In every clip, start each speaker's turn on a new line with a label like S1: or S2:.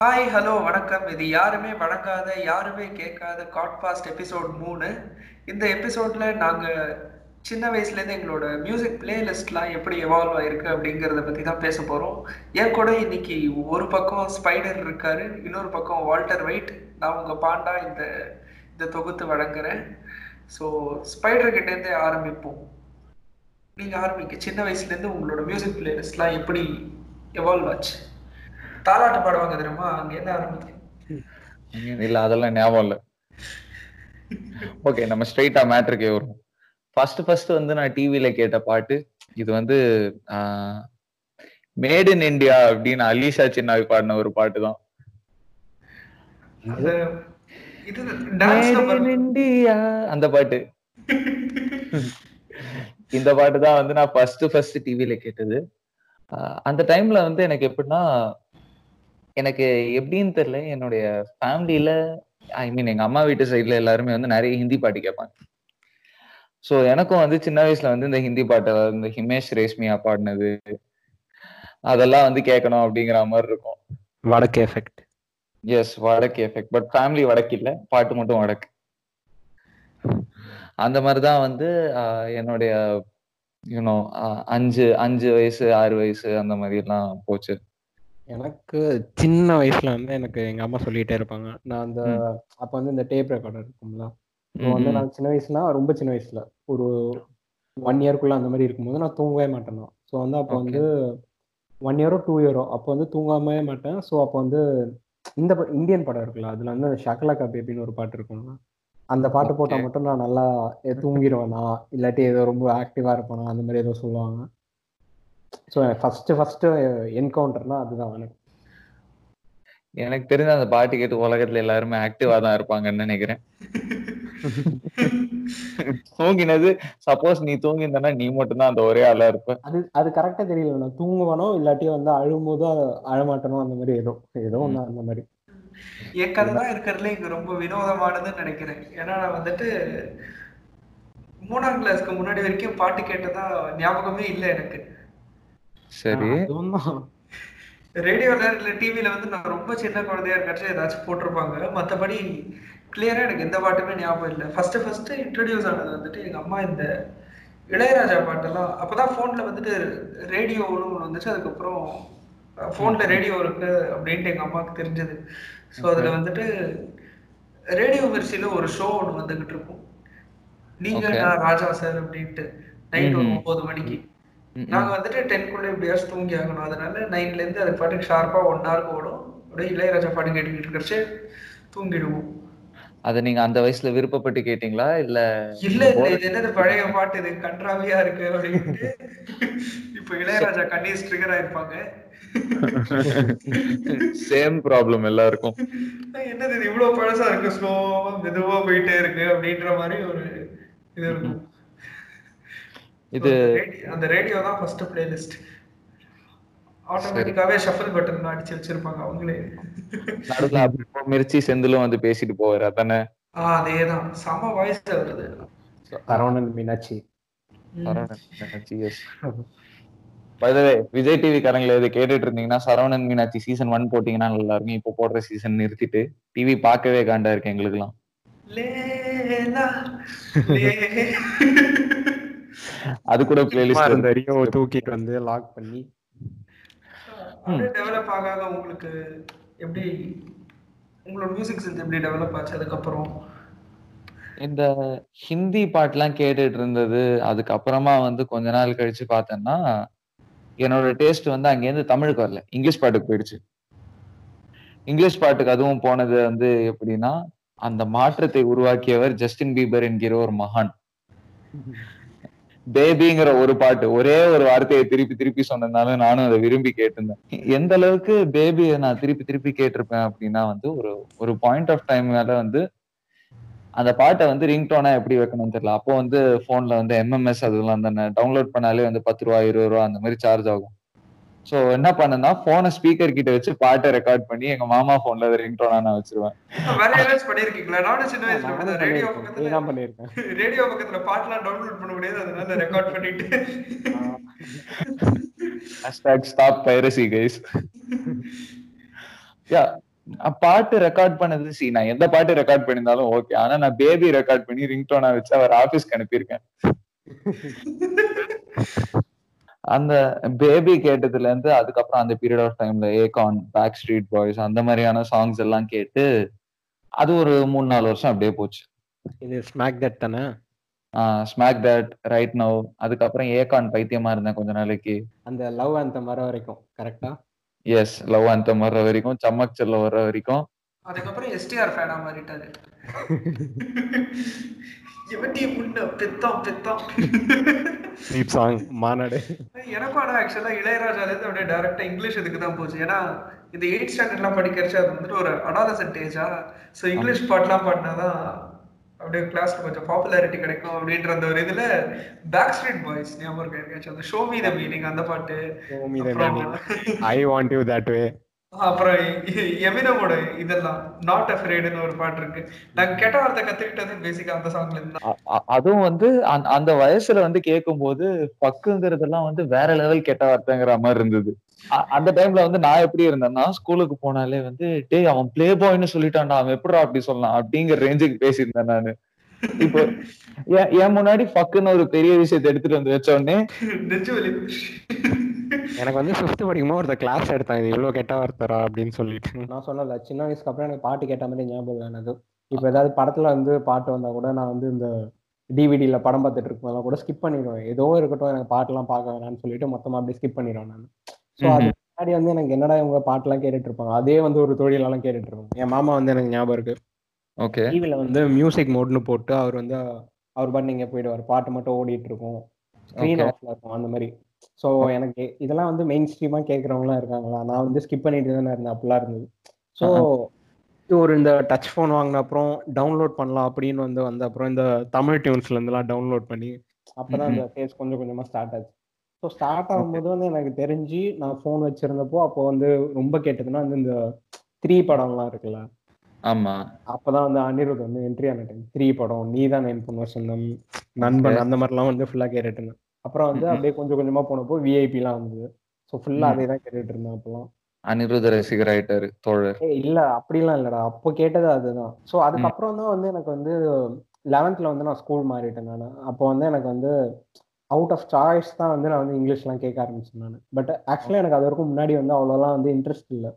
S1: Hi hello வணக்கம். இது யாருமே வழங்காத யாருமே கேட்காத காட்பாஸ்ட் எபிசோட் மூணு. இந்த எபிசோட்ல நாங்கள் சின்ன வயசுலேருந்து எங்களோட மியூசிக் பிளேலிஸ்ட்லாம் எப்படி எவால்வ் ஆயிருக்கு அப்படிங்கிறத பற்றி தான் பேச போகிறோம் என் கூட இன்னைக்கு ஒரு பக்கம் ஸ்பைடர் இருக்காரு இன்னொரு பக்கம் வால்டர் வெயிட் நான் உங்கள் பாண்டா இந்த இந்த தொகுத்து வழங்குறேன் ஸோ ஸ்பைடர் கிட்டேருந்து ஆரம்பிப்போம். நீங்கள் ஆரம்பிக்க சின்ன வயசுலேருந்து உங்களோட மியூசிக் பிளேலிஸ்ட்லாம் எப்படி எவால்வ் ஆச்சு? தாலாட்டு பாடுவாங்க தெரியுமா? அங்க என்ன ஆரம்பிக்கும்
S2: இல்ல அதெல்லாம் ஞாபகம் இல்ல. ஓகே நம்ம ஸ்ட்ரைட்டா மேட்ருக்கே வரும் ஃபர்ஸ்ட் ஃபர்ஸ்ட் வந்து நான் டிவில கேட்ட பாட்டு இது வந்து மேட் இன் இந்தியா அப்படின்னு அலிஷா சின்னாவி பாடின ஒரு பாட்டு தான். அந்த பாட்டு. இந்த பாட்டு தான் வந்து நான் ஃபர்ஸ்ட் ஃபர்ஸ்ட் டிவில கேட்டது. அந்த டைம்ல வந்து எனக்கு எப்படின்னா எனக்கு எப்படின்னு தெரியல என்னுடைய ஃபேமிலியில ஐ மீன் எங்க அம்மா வீட்டு சைட்ல எல்லாருமே வந்து நிறைய ஹிந்தி பாட்டு கேட்பாங்க. ஸோ எனக்கும் வந்து சின்ன வயசுல வந்து இந்த ஹிந்தி பாட்டு இந்த ஹிமேஷ் ரேஷ்மியா பாடினது அதெல்லாம் வந்து கேட்கணும் அப்படிங்கிற மாதிரி இருக்கும்.
S3: வடக்கு எஃபெக்ட்
S2: எஸ் வடக்கு எஃபெக்ட் பட் ஃபேமிலி வடக்கு இல்ல பாட்டு மட்டும் வடக்கு. அந்த மாதிரிதான் வந்து என்னுடைய யூனோ அஞ்சு அஞ்சு வயசு ஆறு வயசு அந்த மாதிரி எல்லாம் போச்சு.
S3: எனக்கு சின்ன வயசுல வந்து எனக்கு எங்க அம்மா சொல்லிட்டே இருப்பாங்க. நான் அந்த. அப்ப வந்து இந்த டேப் ரெக்கார்டர் இருக்கும்ல. வந்து. நான் சின்ன வயசுனா ரொம்ப சின்ன வயசுல. ஒரு ஒன் இயர்க்குள்ள அந்த மாதிரி இருக்கும்போது நான் தூங்கவே மாட்டேன் ஸோ வந்து அப்போ. வந்து ஒன் இயரோ டூ இயரோ அப்போ வந்து தூங்காமவே மாட்டேன். ஸோ அப்போ வந்து இந்த இந்தியன் படம் இருக்குல்ல அதுல வந்து ஷக்கலக்கா பேபின்னு ஒரு பாட்டு இருக்கும்ல அந்த பாட்டு போட்டா. மட்டும் நான் நல்லா தூங்கிடுவேனா இல்லாட்டி ஏதோ ரொம்ப ஆக்டிவா இருப்பேனா? அந்த மாதிரி ஏதோ சொல்லுவாங்க. ஸோ ஃபர்ஸ்ட் ஃபர்ஸ்ட் என்கவுண்டர்னா அதுதான் எனக்கு.
S2: எனக்கு தெரிஞ்ச அந்த பாட்டு கேட்டு உலகத்துல எல்லாருமே ஆக்டிவா தான் இருப்பாங்கன்னு நினைக்கிறேன். தூங்கினது. சப்போஸ் நீ தூங்கியிருந்தனா நீ மட்டும் தான் அந்த ஒரே ஆளா இருப்ப.
S3: அது அது கரெக்டா தெரியல தூங்குவானோ இல்லாட்டி வந்து அழும்போது அழமாட்டனோ அந்த மாதிரி ஏதோ ஏதோ ஒண்ணு அந்த மாதிரி.
S1: என் கதை தான் இருக்கிறதுல இங்க ரொம்ப வினோதமானதுன்னு நினைக்கிறேன். ஏன்னா நான் வந்துட்டு மூணாம் கிளாஸ்க்கு முன்னாடி வரைக்கும் பாட்டு கேட்டதா ஞாபகமே இல்லை எனக்கு.
S2: சரி.
S1: ரேடியோல இல்ல டிவில வந்து நான் ரொம்ப சின்ன குழந்தையா இருக்காச்சும் ஏதாச்சும் போட்டிருப்பாங்க. மத்தபடி கிளியரா எனக்கு எந்த பாட்டுமே ஞாபகம் இல்லை. ஃபர்ஸ்ட் ஃபர்ஸ்ட் இன்ட்ரடியூஸ் ஆனது வந்துட்டு எங்க அம்மா இந்த இளையராஜா பாட்டெல்லாம் அப்பதான் போன்ல வந்துட்டு ரேடியோன்னு ஒன்று வந்துச்சு. அதுக்கப்புறம் போன்ல ரேடியோ இருக்கு அப்படின்ட்டு எங்க அம்மாவுக்கு தெரிஞ்சது. ஸோ அதுல வந்துட்டு ரேடியோ மிர்ச்சியில ஒரு ஷோ ஒன்று வந்துகிட்டு இருக்கும். நீங்க
S2: Okay.
S1: நான் ராஜா சார் அப்படின்ட்டு. நைட் ஒரு. ஒன்பது மணிக்கு. நாங்க. வந்துட்டு டென்க்குள்ள எப்படியாச்சும் தூங்கி ஆகணும். அதனால நைன்ல இருந்து அது பாட்டுக்கு ஷார்ப்பா ஒன் ஹவருக்கு ஓடும். அப்படியே இளையராஜா பாட்டு கேட்டுக்கிட்டு இருக்கிறச்சு தூங்கிடுவோம்.
S2: அத நீங்க அந்த வயசுல விருப்பப்பட்டு கேட்டீங்களா? இல்ல
S1: இல்ல இல்ல. இது என்னது பழைய பாட்டு? இது கன்றாவியா இருக்கு அப்படின்ட்டு. இப்ப இளையராஜா கண்ணீர் ட்ரிகர் ஆயிருப்பாங்க.
S2: சேம் ப்ராப்ளம் எல்லாருக்கும்.
S1: என்னது இது இவ்வளவு பழசா இருக்கு? ஸ்லோவா மெதுவா போயிட்டே இருக்கு அப்படின்ற மாதிரி ஒரு இது இருக்கும்.
S2: இது
S1: அந்த ரேடி- அந்த ரேடியோ தான் ஃபர்ஸ்ட் பிளேலிஸ்ட் ஆட்டோமேட்டிக்காவே ஷஃபிள் பட்டன் அடிச்சு வச்சிருப்பாங்க அவங்களே.
S2: நடுவுல அப்பப்போ மிர்ச்சி செந்திலும் வந்து பேசிட்டு போவாரு அதானே?
S1: ஆ அதேதான். செம வாய்ஸ் வருது.
S3: சரவணன் மீனாட்சி.
S2: விஜய் டிவி காரங்கள இதை கேட்டுட்டு இருந்தீங்கன்னா சரவணன் மீனாட்சி சீசன் ஒன் போட்டீங்கன்னா நல்லா இருக்கும் இப்போ போடுற சீசன் நிறுத்திட்டு டிவி பார்க்கவே காண்டா இருக்கு எங்களுக்குலாம்
S1: லேலா, லே-
S2: அது கூட பிளேலிஸ்ட்
S3: தூக்கிட்டு வந்து லாக் பண்ணி
S1: அப்படியே டெவலப் ஆக ஆக உங்களுக்கு எப்படி உங்களோட மியூசிக் சென்ஸ் எப்படி டெவலப் ஆச்சு அதுக்கப்புறம்?
S2: இந்த ஹிந்தி பாட்டுலாம் கேட்டுட்டு இருந்தது அதுக்கப்புறமா வந்து கொஞ்ச நாள் கழிச்சு பார்த்தேன்னா என்னோட டேஸ்ட் வந்து அங்கேருந்து தமிழுக்கு வரல. இங்கிலீஷ் பாட்டுக்கு போயிடுச்சு. இங்கிலீஷ் பாட்டுக்கு அதுவும் போனது வந்து எப்படின்னா அந்த மாற்றத்தை உருவாக்கியவர் ஜஸ்டின் பீபர் என்கிற ஒரு மகான். பேபிங்கிற ஒரு பாட்டு ஒரே ஒரு வார்த்தையை திருப்பி திருப்பி சொன்னதுனால நானும் அதை விரும்பி கேட்டிருந்தேன். எந்த அளவுக்கு பேபியை நான் திருப்பி திருப்பி கேட்டிருப்பேன் அப்படின்னா வந்து ஒரு ஒரு பாயிண்ட் ஆஃப் டைம் மேல வந்து அந்த பாட்டை வந்து ரிங்டோனா எப்படி வைக்கணும்னு தெரியல. அப்போ வந்து போன்ல வந்து எம்எம்எஸ் அதெல்லாம் தானே. டவுன்லோட் பண்ணாலே வந்து பத்து ரூபா இருபது ரூபா அந்த மாதிரி சார்ஜ் ஆகும். சோ என்ன பண்ணேன்னா போனை ஸ்பீக்கர் கிட்ட வச்சு பாட்டை ரெக்கார்ட் பண்ணி எங்க மாமா போன்ல அதை ரிங்டோனா நான் வச்சிருவேன்.
S1: வேற ஏதாச்சும் பண்ணிருக்கீங்களா? நானும் சின்ன வயசுல ரேடியோ பக்கத்துல
S3: தான் பண்ணியிருக்கேன்
S1: ரேடியோ பக்கத்துல பாட்டுலாம் டவுன்லோட் பண்ண முடியாது. அதனால ரெக்கார்ட் பண்ணிட்டு.
S2: Hashtag stop piracy guys ya பாட்டு ரெக்கார்ட் பண்ணது சி நான் எந்த பாட்டு ரெக்கார்ட் பண்ணியிருந்தாலும் ஓகே ஆனா நான் பேபி ரெக்கார்ட் பண்ணி ரிங்டோனா வச்சு அவர் ஆபீஸ்க்கு அனுப்பியிருக்கேன். அந்த பேபி கேட்டதுல இருந்து அதுக்கப்புறம் அந்த பீரியட் ஆஃப் டைம்ல ஏகான் பேக் ஸ்ட்ரீட் பாய்ஸ் அந்த மாதிரியான சாங்ஸ் எல்லாம் கேட்டு அது ஒரு மூணு நாலு வருஷம் அப்படியே போச்சு.
S3: இது ஸ்மாக் தட் தானே?
S2: ஸ்மாக் தட் ரைட் நவ் அதுக்கப்புறம் ஏகான் பைத்தியமா இருந்தேன் கொஞ்ச நாளைக்கு.
S3: அந்த லவ் அந்த வர வரைக்கும் கரெக்டா
S2: எஸ் லவ் அந்த வர்ற வரைக்கும் சம்மக் செல்ல வர்ற வரைக்கும்.
S1: அதுக்கப்புறம் எஸ்டிஆர் ஃபேனா மாறிட்டாரு. எவன்டி முன்ன பெத்தம் பெத்தம்.
S3: ஸ்லீப் சாங் மாநாடு.
S1: எனக்கும் ஆனா ஆக்சுவலா இளையராஜால இருந்து அப்படியே டைரக்டா இங்கிலீஷ் இதுக்கு தான் போச்சு. ஏன்னா இந்த எயிட் ஸ்டாண்டர்ட்லாம் படிக்கிறச்சு அது வந்துட்டு ஒரு அடாலசன்ட் ஏஜா ஸோ இங்கிலீஷ் பாட்டுலாம் பாடினாதான் அப்படியே கிளாஸ்ல கொஞ்சம் பாப்புலாரிட்டி கிடைக்கும் அப்படின்ற அந்த ஒரு இதுல பேக் ஸ்ட்ரீட் பாய்ஸ் ஞாபகம் இருக்கா? யாருக்காச்சும் அந்த ஷோ மீ த மீனிங் அந்த பாட்டு.
S3: I want you that way
S1: அப்புறம் எமினமோட இதெல்லாம் நாட் அஃப்ரேடுன்னு ஒரு பாட்டு இருக்கு. நான் கெட்ட வார்த்தை கத்துக்கிட்டது பேசிக்கா அந்த சாங்ல இருந்து
S2: அதுவும் வந்து அந்த- அந்த வயசுல வந்து கேட்கும்போது பக்குங்கிறதெல்லாம் வந்து வேற லெவல் கெட்ட வார்த்தைங்கிற மாதிரி இருந்தது. அந்த டைம்ல வந்து நான் எப்படி இருந்தேன்னா ஸ்கூலுக்கு போனாலே வந்து டேய் அவன் பிளே பாய்னு சொல்லிட்டான்டா அவன் எப்படிடா அப்படி சொல்லலாம்? அப்படிங்கிற ரேஞ்சுக்கு பேசியிருந்தேன் நானு. இப்போ என் என் முன்னாடி பக்குன்னு ஒரு பெரிய விஷயத்தை எடுத்துட்டு வந்து வச்ச உடனே
S3: எனக்கு வந்து ஃபிஃப்த் படிக்கும்போது ஒருத்த கிளாஸ் எடுத்தாங்க இது இவ்வளவு கெட்ட வார்த்தைரா அப்படின்னு சொல்லிட்டு. நான் சொன்னல சின்ன வயசுக்கு அப்புறம் எனக்கு பாட்டு கேட்ட மாதிரி ஞாபகம் இல்லை எனக்கு. இப்போ ஏதாவது படத்துல வந்து பாட்டு வந்தா கூட நான் வந்து இந்த டிவிடியில படம் பார்த்துட்டு இருக்கும்போதெல்லாம் கூட ஸ்கிப் பண்ணிடுவேன். ஏதோ இருக்கட்டும் எனக்கு பாட்டுலாம் பார்க்க வேணாம்னு சொல்லிட்டு மொத்தமா அப்படியே ஸ்கிப் பண்ணிடுவேன் நான். ஸோ அது முன்னாடி வந்து எனக்கு என்னடா இவங்க பாட்டுலாம் கேட்டுட்டு இருப்பாங்க? அதே வந்து ஒரு தொழிலெல்லாம் கேட்டுட்டு இருப்பாங்க என் மாமா வந்து எனக்கு ஞாபகம் இருக்கு.
S2: ஓகே.
S3: டிவில வந்து மியூசிக் மோட்னு போட்டு அவர் வந்து அவர் பாட்டு நீங்க போயிடுவார். பாட்டு மட்டும் ஓடிட்டு இருக்கும். ஸ்க்ரீன். ஆஃப்ல இருக்கும் அந்த மாதிரி. ஸோ எனக்கு இதெல்லாம் வந்து மெயின் ஸ்ட்ரீமா கேட்கறவங்களாம் இருக்காங்களா? நான் வந்து ஸ்கிப் பண்ணிட்டு தானே இருந்தேன். அப்படிலாம் இருந்தது. ஸோ ஒரு இந்த டச் ஃபோன் வாங்கின அப்புறம் டவுன்லோட் பண்ணலாம் அப்படின்னு வந்து வந்த அப்புறம் இந்த தமிழ் டியூன்ஸ்ல இருந்துலாம் டவுன்லோட் பண்ணி அப்பதான் அந்த ஃபேஸ் கொஞ்சம் கொஞ்சமா ஸ்டார்ட் ஆச்சு. ஸோ ஸ்டார்ட் ஆகும்போது வந்து எனக்கு தெரிஞ்சு நான் ஃபோன் வச்சிருந்தப்போ அப்போ வந்து ரொம்ப கேட்டதுன்னா வந்து இந்த த்ரீ படம்லாம் இருக்குல்ல?
S2: ஆமா.
S3: அப்பதான் வந்து அனிருத் வந்து என்ட்ரி ஆன டைம் த்ரீ படம் நீதான் என் பொண்ணு சொந்தம் நண்பன் அந்த மாதிரிலாம் வந்து ஃபுல்லா கேட்டுட்டு இருந்தேன். அப்புறம் வந்து
S2: ம்ஹும்.
S3: அப்படியே கொஞ்சம் கொஞ்சமா போனப்போ விஐபிலாம் வந்தது. ஸோ ஃபுல்லா அதே தான் கேட்டுட்டு இருந்தேன் அப்பெல்லாம்
S2: அனிருத ரசிகர் ஆயிட்டாரு தோழர்.
S3: இல்ல அப்படிலாம் இல்லடா. அப்போ கேட்டது அதுதான். ஸோ அதுக்கப்புறம் தான் வந்து எனக்கு வந்து லெவன்த்ல வந்து நான் ஸ்கூல் மாறிட்டேன் நான். அப்போ வந்து எனக்கு வந்து அவுட் ஆஃப் சாய்ஸ் தான் வந்து நான் வந்து இங்கிலீஷ்லாம் கேட்க ஆரம்பிச்சேன் நான். பட் ஆக்சுவலாக எனக்கு அது வரைக்கும் முன்னாடி வந்து அவ்வளோலாம் வந்து இன்ட்ரெஸ்ட் இல்லை.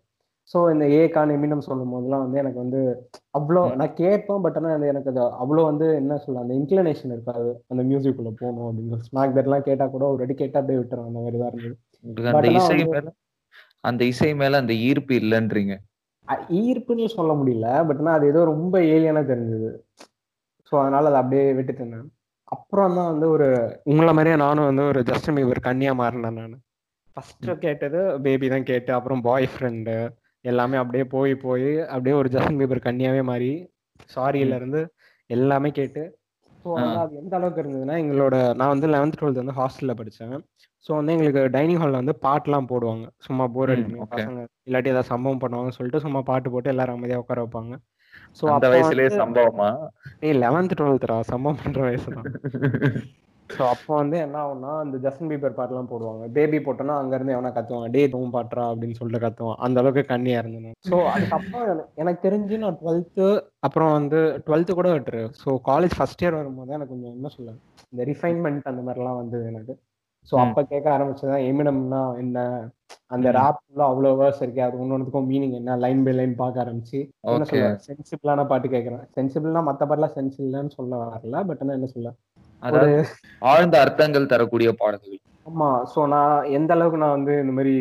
S3: ஸோ இந்த ஏகான் எமினம் சொல்லும் போதெல்லாம் வந்து எனக்கு வந்து அவ்வளோ நான் கேட்பேன் பட் ஆனால் எனக்கு அது அவ்வளோ வந்து என்ன சொல்ல அந்த இன்க்ளினேஷன் இருக்காது. அந்த மியூசிக்குள்ள போகணும் அப்படின்னு ஸ்மாக் தட்லாம் கேட்டால் கூட ஒரு வாட்டி கேட்டால் அப்படியே விட்டுரும் அந்த மாதிரி தான் இருந்தது
S2: அந்த இசை மேல அந்த இசை மேல அந்த ஈர்ப்பு இல்லைன்றீங்க.
S3: ஈர்ப்புன்னு சொல்ல முடியல பட் ஆனால் அது ஏதோ ரொம்ப ஏலியனா தெரிஞ்சது. ஸோ அதனால அதை அப்படியே விட்டுட்டேன் அப்புறம் தான் வந்து ஒரு உங்களை மாதிரியே நானும் வந்து ஒரு ஜஸ்டின் பீபர் கன்னியா மாறினேன் நான். ஃபர்ஸ்ட் கேட்டது பேபி தான் கேட்டு அப்புறம் பாய் ஃப்ரெண்டு எல்லாமே அப்படியே போய் போய் அப்படியே ஒரு ஜஸ்டின் பீபர் கன்னியாவே மாறி சாரியில இருந்து எல்லாமே கேட்டு ஸோ வந்து அது எந்த அளவுக்கு இருந்ததுன்னா எங்களோட நான் வந்து லெவன்த் டுவெல்த் வந்து ஹாஸ்டல்ல படித்தேன் ஸோ வந்து எங்களுக்கு டைனிங் ஹாலில் வந்து பாட்டுலாம் போடுவாங்க. சும்மா போர்
S2: ம்,
S3: அடிக்கணும்.
S2: okay.
S3: பசங்க இல்லாட்டி ஏதாவது சம்பவம் பண்ணுவாங்கன்னு சொல்லிட்டு சும்மா பாட்டு போட்டு எல்லாரும் அமைதியாக உட்கார வைப்பாங்க. ஸோ
S2: அந்த வயசுலயே சம்பவமா?
S3: ஏய் லெவன்த் டுவெல்த்ரா சம்பவம் பண்ற வயசு தான். ஸோ அப்போ வந்து என்ன ஆகும்னா இந்த ஜஸ்டின் பீபர் பாட்டுலாம் போடுவாங்க. பேபி போட்டோன்னா அங்கேருந்து எவனா கத்துவான் டே தூவும் பாட்டுறா அப்படின்னு சொல்லிட்டு கத்துவான். அந்த அளவுக்கு கண்ணியா இருந்தேன் ஸோ அதுக்கப்புறம் எனக்கு- தெரிஞ்சு நான் டுவெல்த்து அப்புறம் வந்து டுவெல்த்து கூட விட்டுரு. ஸோ காலேஜ் ஃபர்ஸ்ட் இயர் வரும்போது எனக்கு கொஞ்சம் என்ன சொல்ல இந்த ரிஃபைன்மெண்ட் அந்த மாதிரிலாம் வந்தது எனக்கு. ஸோ. அப்போ கேட்க ஆரம்பிச்சதான் எமினம்னா என்ன? அந்த. ரேப்ல அவ்வளோ வேர்ஸ் இருக்கு அது ஒன்னொன்றுக்கும் மீனிங் என்ன? லைன் பை லைன் பார்க்க ஆரம்பிச்சு என்ன சொல்ல சென்சிபிளான பாட்டு கேட்கறேன். சென்சிபிள்னா மத்த பாட்டுலாம் சென்சிபிள்னு சொல்ல வரல பட் ஆனா என்ன சொல்ல?
S2: அதாவது ஆழ்ந்த அர்த்தங்கள் தரக்கூடிய பாடல்கள்.
S3: ஆமா சோ நான் எந்த அளவுக்கு நான் வந்து இந்த மாதிரி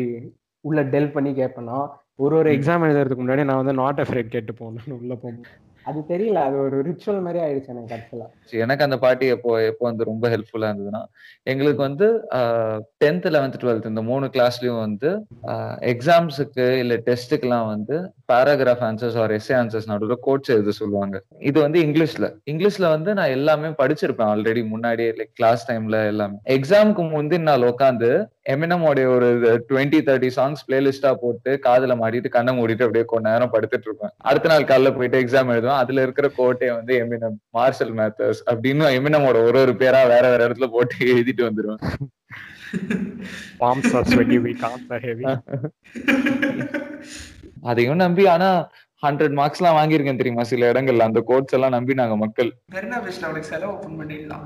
S3: உள்ள டெல் பண்ணி கேட்பேன்னா ஒரு ஒரு எக்ஸாம் எழுதுறதுக்கு முன்னாடி நான் வந்து நாட் அஃப்ரேட் கேட்டு போகணும் உள்ள போகணும் அது தெரியல அது ஒரு ரிச்சுவல் மாதிரி ஆயிடுச்சு எனக்கு ஆக்சுவலா
S2: எனக்கு அந்த பாட்டு எப்போ எப்போ வந்து ரொம்ப ஹெல்ப்ஃபுல்லா இருந்ததுன்னா எங்களுக்கு வந்து டென்த் லெவன்த் டுவெல்த் இந்த மூணு கிளாஸ்லயும் வந்து எக்ஸாம்ஸுக்கு இல்ல டெஸ்ட்டுக்கெல்லாம் வந்து paragraph answers or SA answers நடுவில் கோட்ஸ் எழுத சொல்லுவாங்க. இது வந்து இங்கிலீஷ்ல. இங்கிலீஷ்ல வந்து நான் எல்லாமே படிச்சிருப்பேன் ஆல்ரெடி முன்னாடியே லைக் கிளாஸ் டைம்ல எல்லாமே. எக்ஸாமுக்கு முந்தின நாள் உட்காந்து எமினமோடைய ஒரு டுவெண்ட்டி தேர்ட்டி சாங்ஸ் பிளேலிஸ்டா போட்டு காதுல மாட்டிட்டு கண்ணை மூடிட்டு அப்படியே கொஞ்ச நேரம் படுத்துட்டு இருப்பேன். அடுத்த நாள் காலைல போயிட்டு எக்ஸாம் எழுதுவேன். அதுல இருக்கிற கோட்டை வந்து எமினம் மார்ஷல் மேத்தர்ஸ் அப்படின்னு எமினமோட ஒரு ஒரு பேரா வேற வேற இடத்துல போட்டு எழுதிட்டு வந்துருவேன்.
S3: Are sweaty weak arms are heavy
S2: அதையும் நம்பி ஆனா ஹண்ட்ரட் மார்க்ஸ் எல்லாம் வாங்கியிருக்கேன் தெரியுமா? சில இடங்கள்ல. அந்த கோட்ஸ் எல்லாம் நம்பி நாங்க மக்கள்.
S1: மெரினா பீச்ல அவளுக்கு செலவு ஓப்பன் பண்ணிடலாம்.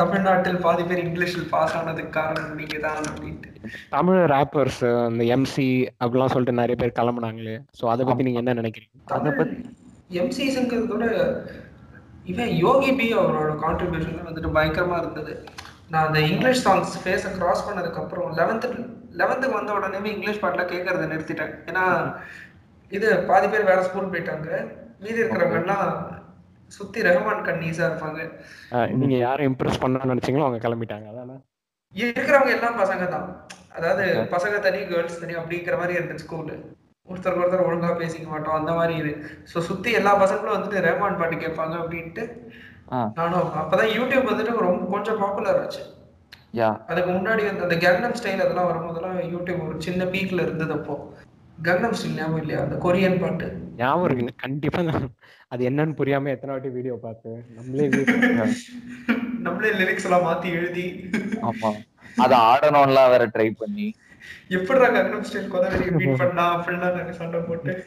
S1: தமிழ்நாட்டில் பாதி பேர் இங்கிலீஷில் பாஸ் ஆனதுக்கு காரணம் நீங்க தான் அப்படின்ட்டு.
S3: தமிழ் ரேப்பர்ஸ் அந்த எம்சி அப்படிலாம் சொல்லிட்டு நிறைய பேர் கிளம்புனாங்களே. சோ அதை பத்தி நீங்க என்ன நினைக்கிறீங்க?
S2: அதை பத்தி
S1: எம்சிஸுங்கிறதோட இவன் யோகி பி அவரோட கான்ட்ரிபியூஷன் வந்துட்டு பயங்கரமா இருந்தது. நான் அந்த இங்கிலீஷ் சாங்ஸ் ஃபேஸை கிராஸ் பண்ணதுக்கு அப்புறம் லெவன்த்து லெவன்த்துக்கு வந்த உடனே இங்கிலீஷ் பாட்டுல கேட்கறத நிறுத்திட்டேன். ஏன்னா இது பாதி பேர் வேற ஸ்கூல் போயிட்டாங்க. மீதி இருக்கிறவங்க எல்லாம் சுத்தி ரஹ்மான் கண்ணீஸா இருப்பாங்க.
S3: நீங்க யாரை இம்ப்ரெஸ் பண்ணணும்னு நினைச்சீங்களோ அவங்க கிளம்பிட்டாங்க. அதானே?
S1: இருக்கிறவங்க எல்லாம் பசங்க தான். அதாவது பசங்க தனி கேர்ள்ஸ் தனி அப்படிங்கிற மாதிரி இருந்துச்சு ஸ்கூலு ஒருத்தருக்கு ஒருத்தர் ஒழுங்கா பேசிக்க மாட்டோம். அந்த மாதிரி இரு ஸோ சுத்தி எல்லா பசங்களும் வந்துட்டு ரேமான் பாட்டு கேட்பாங்க அப்படின்ட்டு. நானும் அப்பதான் யூடியூப் வந்துட்டு ரொம்ப கொஞ்சம் பாப்புலர் ஆச்சு.
S2: யா.
S1: அதுக்கு முன்னாடி வந்து அந்த கங்னம் ஸ்டைல் அதெல்லாம் வரும்போதெல்லாம் யூடியூப் ஒரு சின்ன பீக்ல இருந்தது அப்போ. கங்னம் ஸ்டைல் ஞாபகம் இல்லையா? அந்த கொரியன் பாட்டு.
S3: ஞாபகம் இருக்கு. கண்டிப்பா அது என்னன்னு புரியாம எத்தனை வாட்டி வீடியோ பார்த்து நம்மளே
S1: நம்மளே லிரிக்ஸ் எல்லாம் மாத்தி எழுதி.
S2: ஆமா. அத ஆடணும்லாம் வேற ட்ரை பண்ணி.
S1: எப்படிடா கங்னம் ஸ்டைல் கொதவெறியை பீட் பண்ணா? அப்படிலாம் நாங்க சண்டை போட்டு.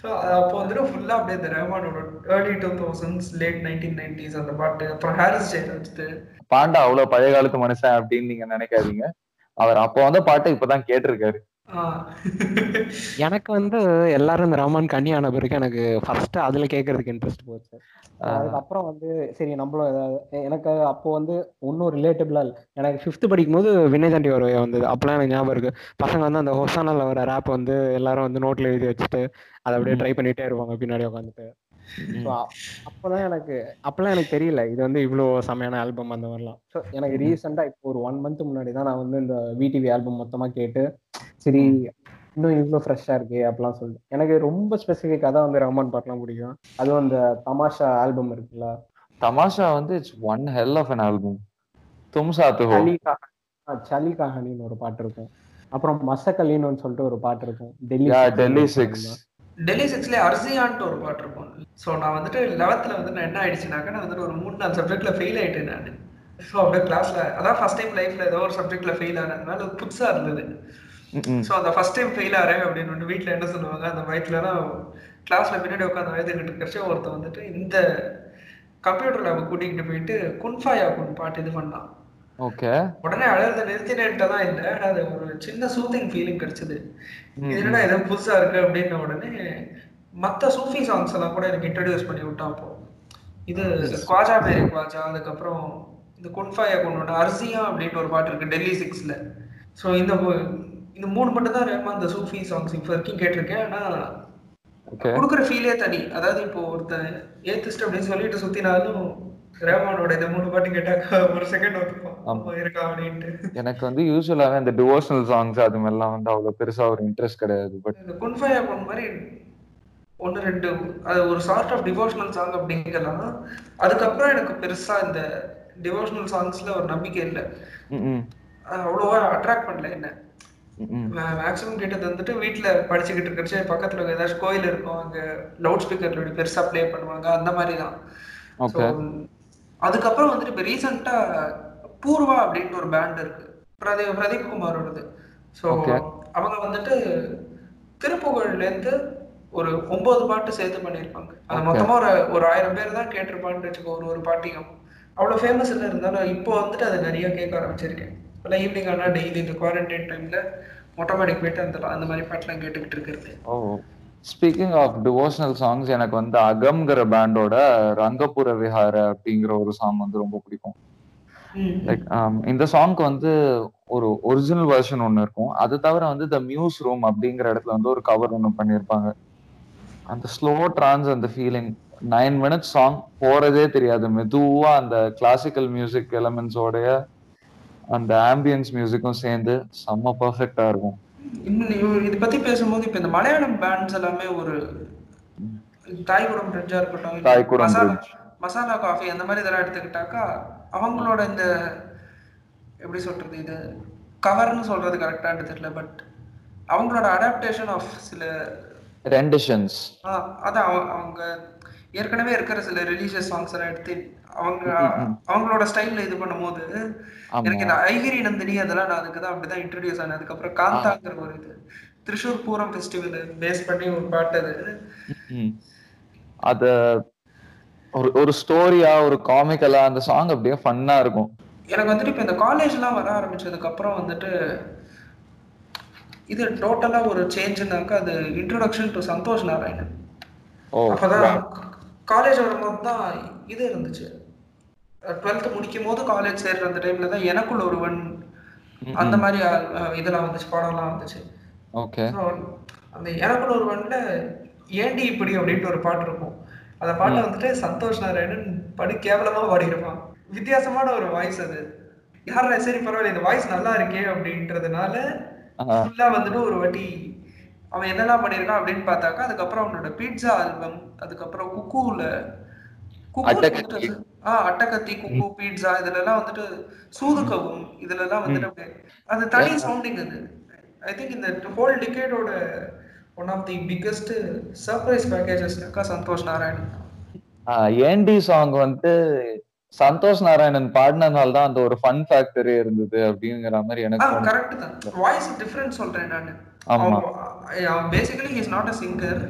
S1: ஸோ அப்போ வந்துட்டு ஃபுல்லா அப்படியே இந்த ரஹ்மானோட early two thousands late nineteen nineties அந்த பாட்டு அப்புறம் ஹாரிஸ் ஜெயராஜ்
S2: பாண்டா அவ்வளவு பழைய காலத்து மனுஷன் அப்படின்னு நீங்க நினைக்காதீங்க. அவர் அப்போ வந்த பாட்டை இப்பதான் கேட்டிருக்காரு.
S3: எனக்கு வந்து எல்லாரும் இந்த ரஹ்மான் கண்ணி ஆன பிறகு எனக்கு ஃபர்ஸ்ட் அதுல கேட்கறதுக்கு இன்ட்ரெஸ்ட் போச்சு. அதுக்கப்புறம் வந்து சரி நம்மளும் ஏதாவது எனக்கு அப்போ வந்து ஒன்றும் ரிலேட்டபிளா இல்லை. எனக்கு ஃபிஃப்த் படிக்கும் போது வினய் தாண்டி ஒரு வந்தது. அப்பெல்லாம் எனக்கு ஞாபகம் இருக்கு. பசங்க வந்து அந்த ஹொசானால வர ரேப் வந்து எல்லாரும் வந்து நோட்ல எழுதி வச்சுட்டு அதை அப்படியே ட்ரை பண்ணிட்டே இருப்பாங்க பின்னாடி உட்காந்துட்டு. அப்போதான் எனக்கு அப்பெல்லாம் எனக்கு தெரியல. இது வந்து இவ்வளோ செமையான ஆல்பம் அந்த மாதிரிலாம். ஸோ எனக்கு ரீசெண்டாக இப்போ ஒரு ஒன் மந்த் முன்னாடி தான் நான் வந்து இந்த விடிவி ஆல்பம் மொத்தமாக கேட்டு சரி இன்னும் இவ்வளோ ஃப்ரெஷ்ஷாக இருக்கே அப்படிலாம் சொல்லிட்டு. எனக்கு ரொம்ப ஸ்பெசிஃபிக்காக தான் வந்து ரஹ்மான் பாட்டெலாம் பிடிக்கும். அதுவும் அந்த தமாஷா ஆல்பம் இருக்குல்ல.
S2: தமாஷா வந்து it's one hell of an album தும் சாத்து
S3: சலி கஹானின்னு ஒரு பாட்டு இருக்கும். அப்புறம் மசக்கலின்னு சொல்லிட்டு ஒரு பாட்டு இருக்கும். டெல்லி
S2: டெல்லி சிக்ஸ்.
S1: டெல்லி சிக்ஸ்ல அர்சியான்ட்டு ஒரு பாட்டு இருக்கும். ஸோ நான் வந்துட்டு லெவன்த்தில் வந்து நான் என்ன ஆயிடுச்சுனாக்கா நான் வந்துட்டு ஒரு மூணு நாலு சப்ஜெக்ட்ல ஃபெயில் ஆயிட்டேன் நான். ஸோ அப்படியே கிளாஸ்ல அதான் ஃபர்ஸ்ட் டைம் லைஃப்ல ஏதோ ஒரு சப்ஜெக்ட்ல ஃபெயில் ஆனதுனால அது புதுசா இருந்தது. ஸோ அந்த ஃபர்ஸ்ட் டைம் ஃபெயில் ஆறேன் அப்படின்னு வந்து வீட்டில் என்ன சொல்லுவாங்க அந்த வயசுலலாம் கிளாஸ்ல பின்னாடி உட்காந்து வயதுகிட்டு இருக்கிறச்சே ஒருத்தன் வந்துட்டு இந்த கம்ப்யூட்டர் லேபை கூட்டிகிட்டு போயிட்டு குன்ஃபாயா குன் பாட்டு இது பண்ணான்.
S2: ஓகே.
S1: உடனே அழகத நிறுத்தினேன்ட்டு தான் இல்லை. அது ஒரு சின்ன சூத்திங் ஃபீலிங் கிடைச்சது. என்னடா ஏதோ புதுசா இருக்கு அப்படின்ன உடனே மத்த சூஃபி சாங்ஸ் எல்லாம் கூட எனக்கு இன்ட்ரடியூஸ் பண்ணி விட்டான் அப்போ இது குவாஜா பேரு குவாஜா அதுக்கப்புறம் இந்த குன்ஃபாயா குன்னோட அர்சியா அப்படின்ட்டு ஒரு பாட்டு இருக்கு டெல்லி சிக்ஸ்ல. ஸோ இந்த இந்த மூணு மட்டும் தான் ரேமா இந்த சூஃபி சாங்ஸ் இப்போ வரைக்கும் கேட்டிருக்கேன். ஆனா
S2: ஓகே.
S1: கொடுக்குற ஃபீலே தனி. அதாவது இப்போ ஒருத்தன் ஏத்திஸ்ட் அப்படின்னு சொல்லிட்டு சுத்தினாலும் ரேமானோட இந்த மூணு பாட்டு கேட்டாக்கா ஒரு செகண்ட் ஆமா. இருக்கா அப்படின்ட்டு.
S2: எனக்கு வந்து யூஸ்வலாவே அந்த டிவோஷனல் சாங்ஸ் அது மாதிரிலாம் வந்து அவ்வளவு பெருசா ஒரு இன்ட்ரெஸ்ட் கிடையாது பட்
S1: இந்த குன்ஃபயா பொன் மாதிரி ஒன்று ரெண்டு அது ஒரு சார்ட் ஆஃப் டிவோஷனல் சாங் அப்படிங்கலாம் அதுக்கப்புறம் எனக்கு பெருசா இந்த டிவோஷனல் சாங்ஸ்ல ஒரு நம்பிக்கை இல்லை. அவ்வளோவா அட்ராக்ட் பண்ணல என்ன. மேக்ஸிமம் கேட்டது வந்துட்டு வீட்ல படிச்சுக்கிட்டு இருக்கிறச்சு பக்கத்துல ஏதாச்சும் கோயில் இருக்கும் அங்க லவுட் ஸ்பீக்கர்ல பெருசா ப்ளே பண்ணுவாங்க அந்த மாதிரி தான் அதுக்கப்புறம் வந்துட்டு இப்போ ரீசெண்டா பூர்வா அப்படின்ட்டு ஒரு பேண்ட் இருக்கு. பிரதீப் பிரதீப் குமாரோடது. ஸோ. அவங்க வந்துட்டு திருப்புகழ்ல இருந்து ஒரு ஒன்பது பாட்டு சேர்த்து பண்ணியிருப்பாங்க. அது. மொத்தமா ஒரு ஒரு ஆயிரம் பேர் தான் கேட்டிருப்பான்னு வச்சுக்கோ ஒரு ஒரு பாட்டியும். அவ்வளவு ஃபேமஸ் இல்லை இருந்தாலும் இப்போ வந்துட்டு அதை நிறைய கேட்க ஆரம்பிச்சிருக்கேன். இப்போல்லாம் ஈவினிங் ஆனால் டெய்லி இந்த குவாரண்டைன் டைம்ல மொட்டை மாடிக்கு போயிட்டு அந்த அந்த மாதிரி பாட்டுலாம் கேட்டுக்கிட்டு இருக்கிறது.
S2: ஸ்பீக்கிங் ஆஃப் டிவோஷனல் சாங்ஸ் எனக்கு வந்து அகம்ங்கிற பேண்டோட ரங்கபுர விஹார அப்படிங்கிற ஒரு சாங் வந்து ரொம்ப பிடிக்கும். லைக் இந்த சாங்க்கு வந்து ஒரு ஒரிஜினல் வெர்ஷன் ஒன்று இருக்கும். அது தவிர வந்து த மியூஸ் ரூம் அப்படிங்கிற இடத்துல வந்து ஒரு கவர் ஒன்று பண்ணியிருப்பாங்க. அந்த ஸ்லோ ட்ரான்ஸ் அந்த ஃபீலிங் நைன் மினிட்ஸ் சாங் போறதே தெரியாது. மெதுவா அந்த கிளாசிக்கல் மியூசிக் எலமெண்ட்ஸோடைய அந்த ஆம்பியன்ஸ் மியூசிக்கும் சேர்ந்து செம்ம பர்ஃபெக்டா இருக்கும்.
S1: இன்னும் இதை பத்தி பேசும்போது இப்ப இந்த மலையாளம் பேண்ட்ஸ் எல்லாமே ஒரு தாய்குடம் பிரிட்ஜா இருக்கட்டும் இல்ல
S2: தாய்குடம்
S1: மசாலா காஃபி அந்த மாதிரி இதெல்லாம் எடுத்துக்கிட்டாக்கா அவங்களோட இந்த எப்படி சொல்றது இது? கவர்னு சொல்றது கரெக்டானு தெரியல பட் அவங்களோட அடாப்டேஷன் ஆஃப் சில
S2: ரெண்டிஷன்ஸ்
S1: அதான் அவ- அவங்க ஏற்கனவே இருக்கிற சில ரிலீஜியஸ் சாங்ஸ் எல்லாம் எடுத்து அவங்க அவங்களோட ஸ்டைல்ல இது பண்ணும்போது. எனக்கு இந்த ஐகிரி நந்தினி அதெல்லாம் நான் அதுக்கு தான் அப்படிதான் இன்ட்ரடியூஸ் ஆனேன். அதுக்கப்புறம் காந்தாங்கிற ஒரு இது. திருஷூர் பூரம் ஃபெஸ்டிவல் பேஸ் பண்ணி ஒரு பாட்டு அது.
S2: அத ஒரு ஒரு ஸ்டோரியா ஒரு காமிக்கலா அந்த சாங் அப்படியே ஃபன்னா இருக்கும்.
S1: எனக்கு வந்துட்டு இப்போ இந்த காலேஜ்லாம் வர ஆரம்பிச்சதுக்கு அப்புறம் வந்துட்டு இது டோட்டலா ஒரு சேஞ்சுனாக்கா அது இன்ட்ரோடக்ஷன் டு சந்தோஷ் நாராயணன். அப்பதான் காலேஜ் வரும்போது தான் இது இருந்துச்சு. டுவெல்த் முடிக்கும் போது காலேஜ் சேர்ற அந்த டைம்ல தான் எனக்குள்ள ஒருவன் அந்த மாதிரி இதெல்லாம் வந்துச்சு படம்லாம் வந்துச்சு.
S2: ஓகே.
S1: அந்த எனக்குள்ள ஒருவன்ல ஏண்டி இப்படி அப்படின்ட்டு ஒரு பாட்டு இருக்கும். அந்த பாட்டை வந்துட்டு சந்தோஷ் நாராயணன் படு கேவலமா பாடியிருப்பான். வித்தியாசமான ஒரு வாய்ஸ் அது. யாரா சரி பரவாயில்ல இந்த வாய்ஸ் நல்லா இருக்கே அப்படின்றதுனால ஃபுல்லா வந்துட்டு ஒரு வாட்டி அவன் என்னெல்லாம் பண்ணியிருக்கான் அப்படின்னு பார்த்தாக்கா அதுக்கப்புறம் அவனோட பீட்சா ஆல்பம் அதுக்கப்புறம் குக்கூல குக்கூ
S2: அட்டகத்தி.
S1: வந்துட்டு ஆ அட்டகத்தி குக்கு பீட்சா இதுல எல்லாம் வந்துட்டு சூதுக்கவும் இதுல எல்லாம் வந்துட்டு அது தனி சவுண்டிங் அது. ஐ திங்க் இந்த whole டிகேடோட one of the biggest surprise பேக்கேஜஸ்னாக்கா Santhosh Narayanan.
S2: ஏண்டி சாங் வந்து சந்தோஷ் நாராயணன் பாடினதுனால தான் அந்த ஒரு ஃபன் ஃபேக்டரி இருந்தது அப்படிங்கிற மாதிரி எனக்கு.
S1: கரெக்ட் தான். வாய்ஸ் டிஃபரன்ஸ் சொல்றேன் நான்.
S2: ஆமா.
S1: Basically is not a singer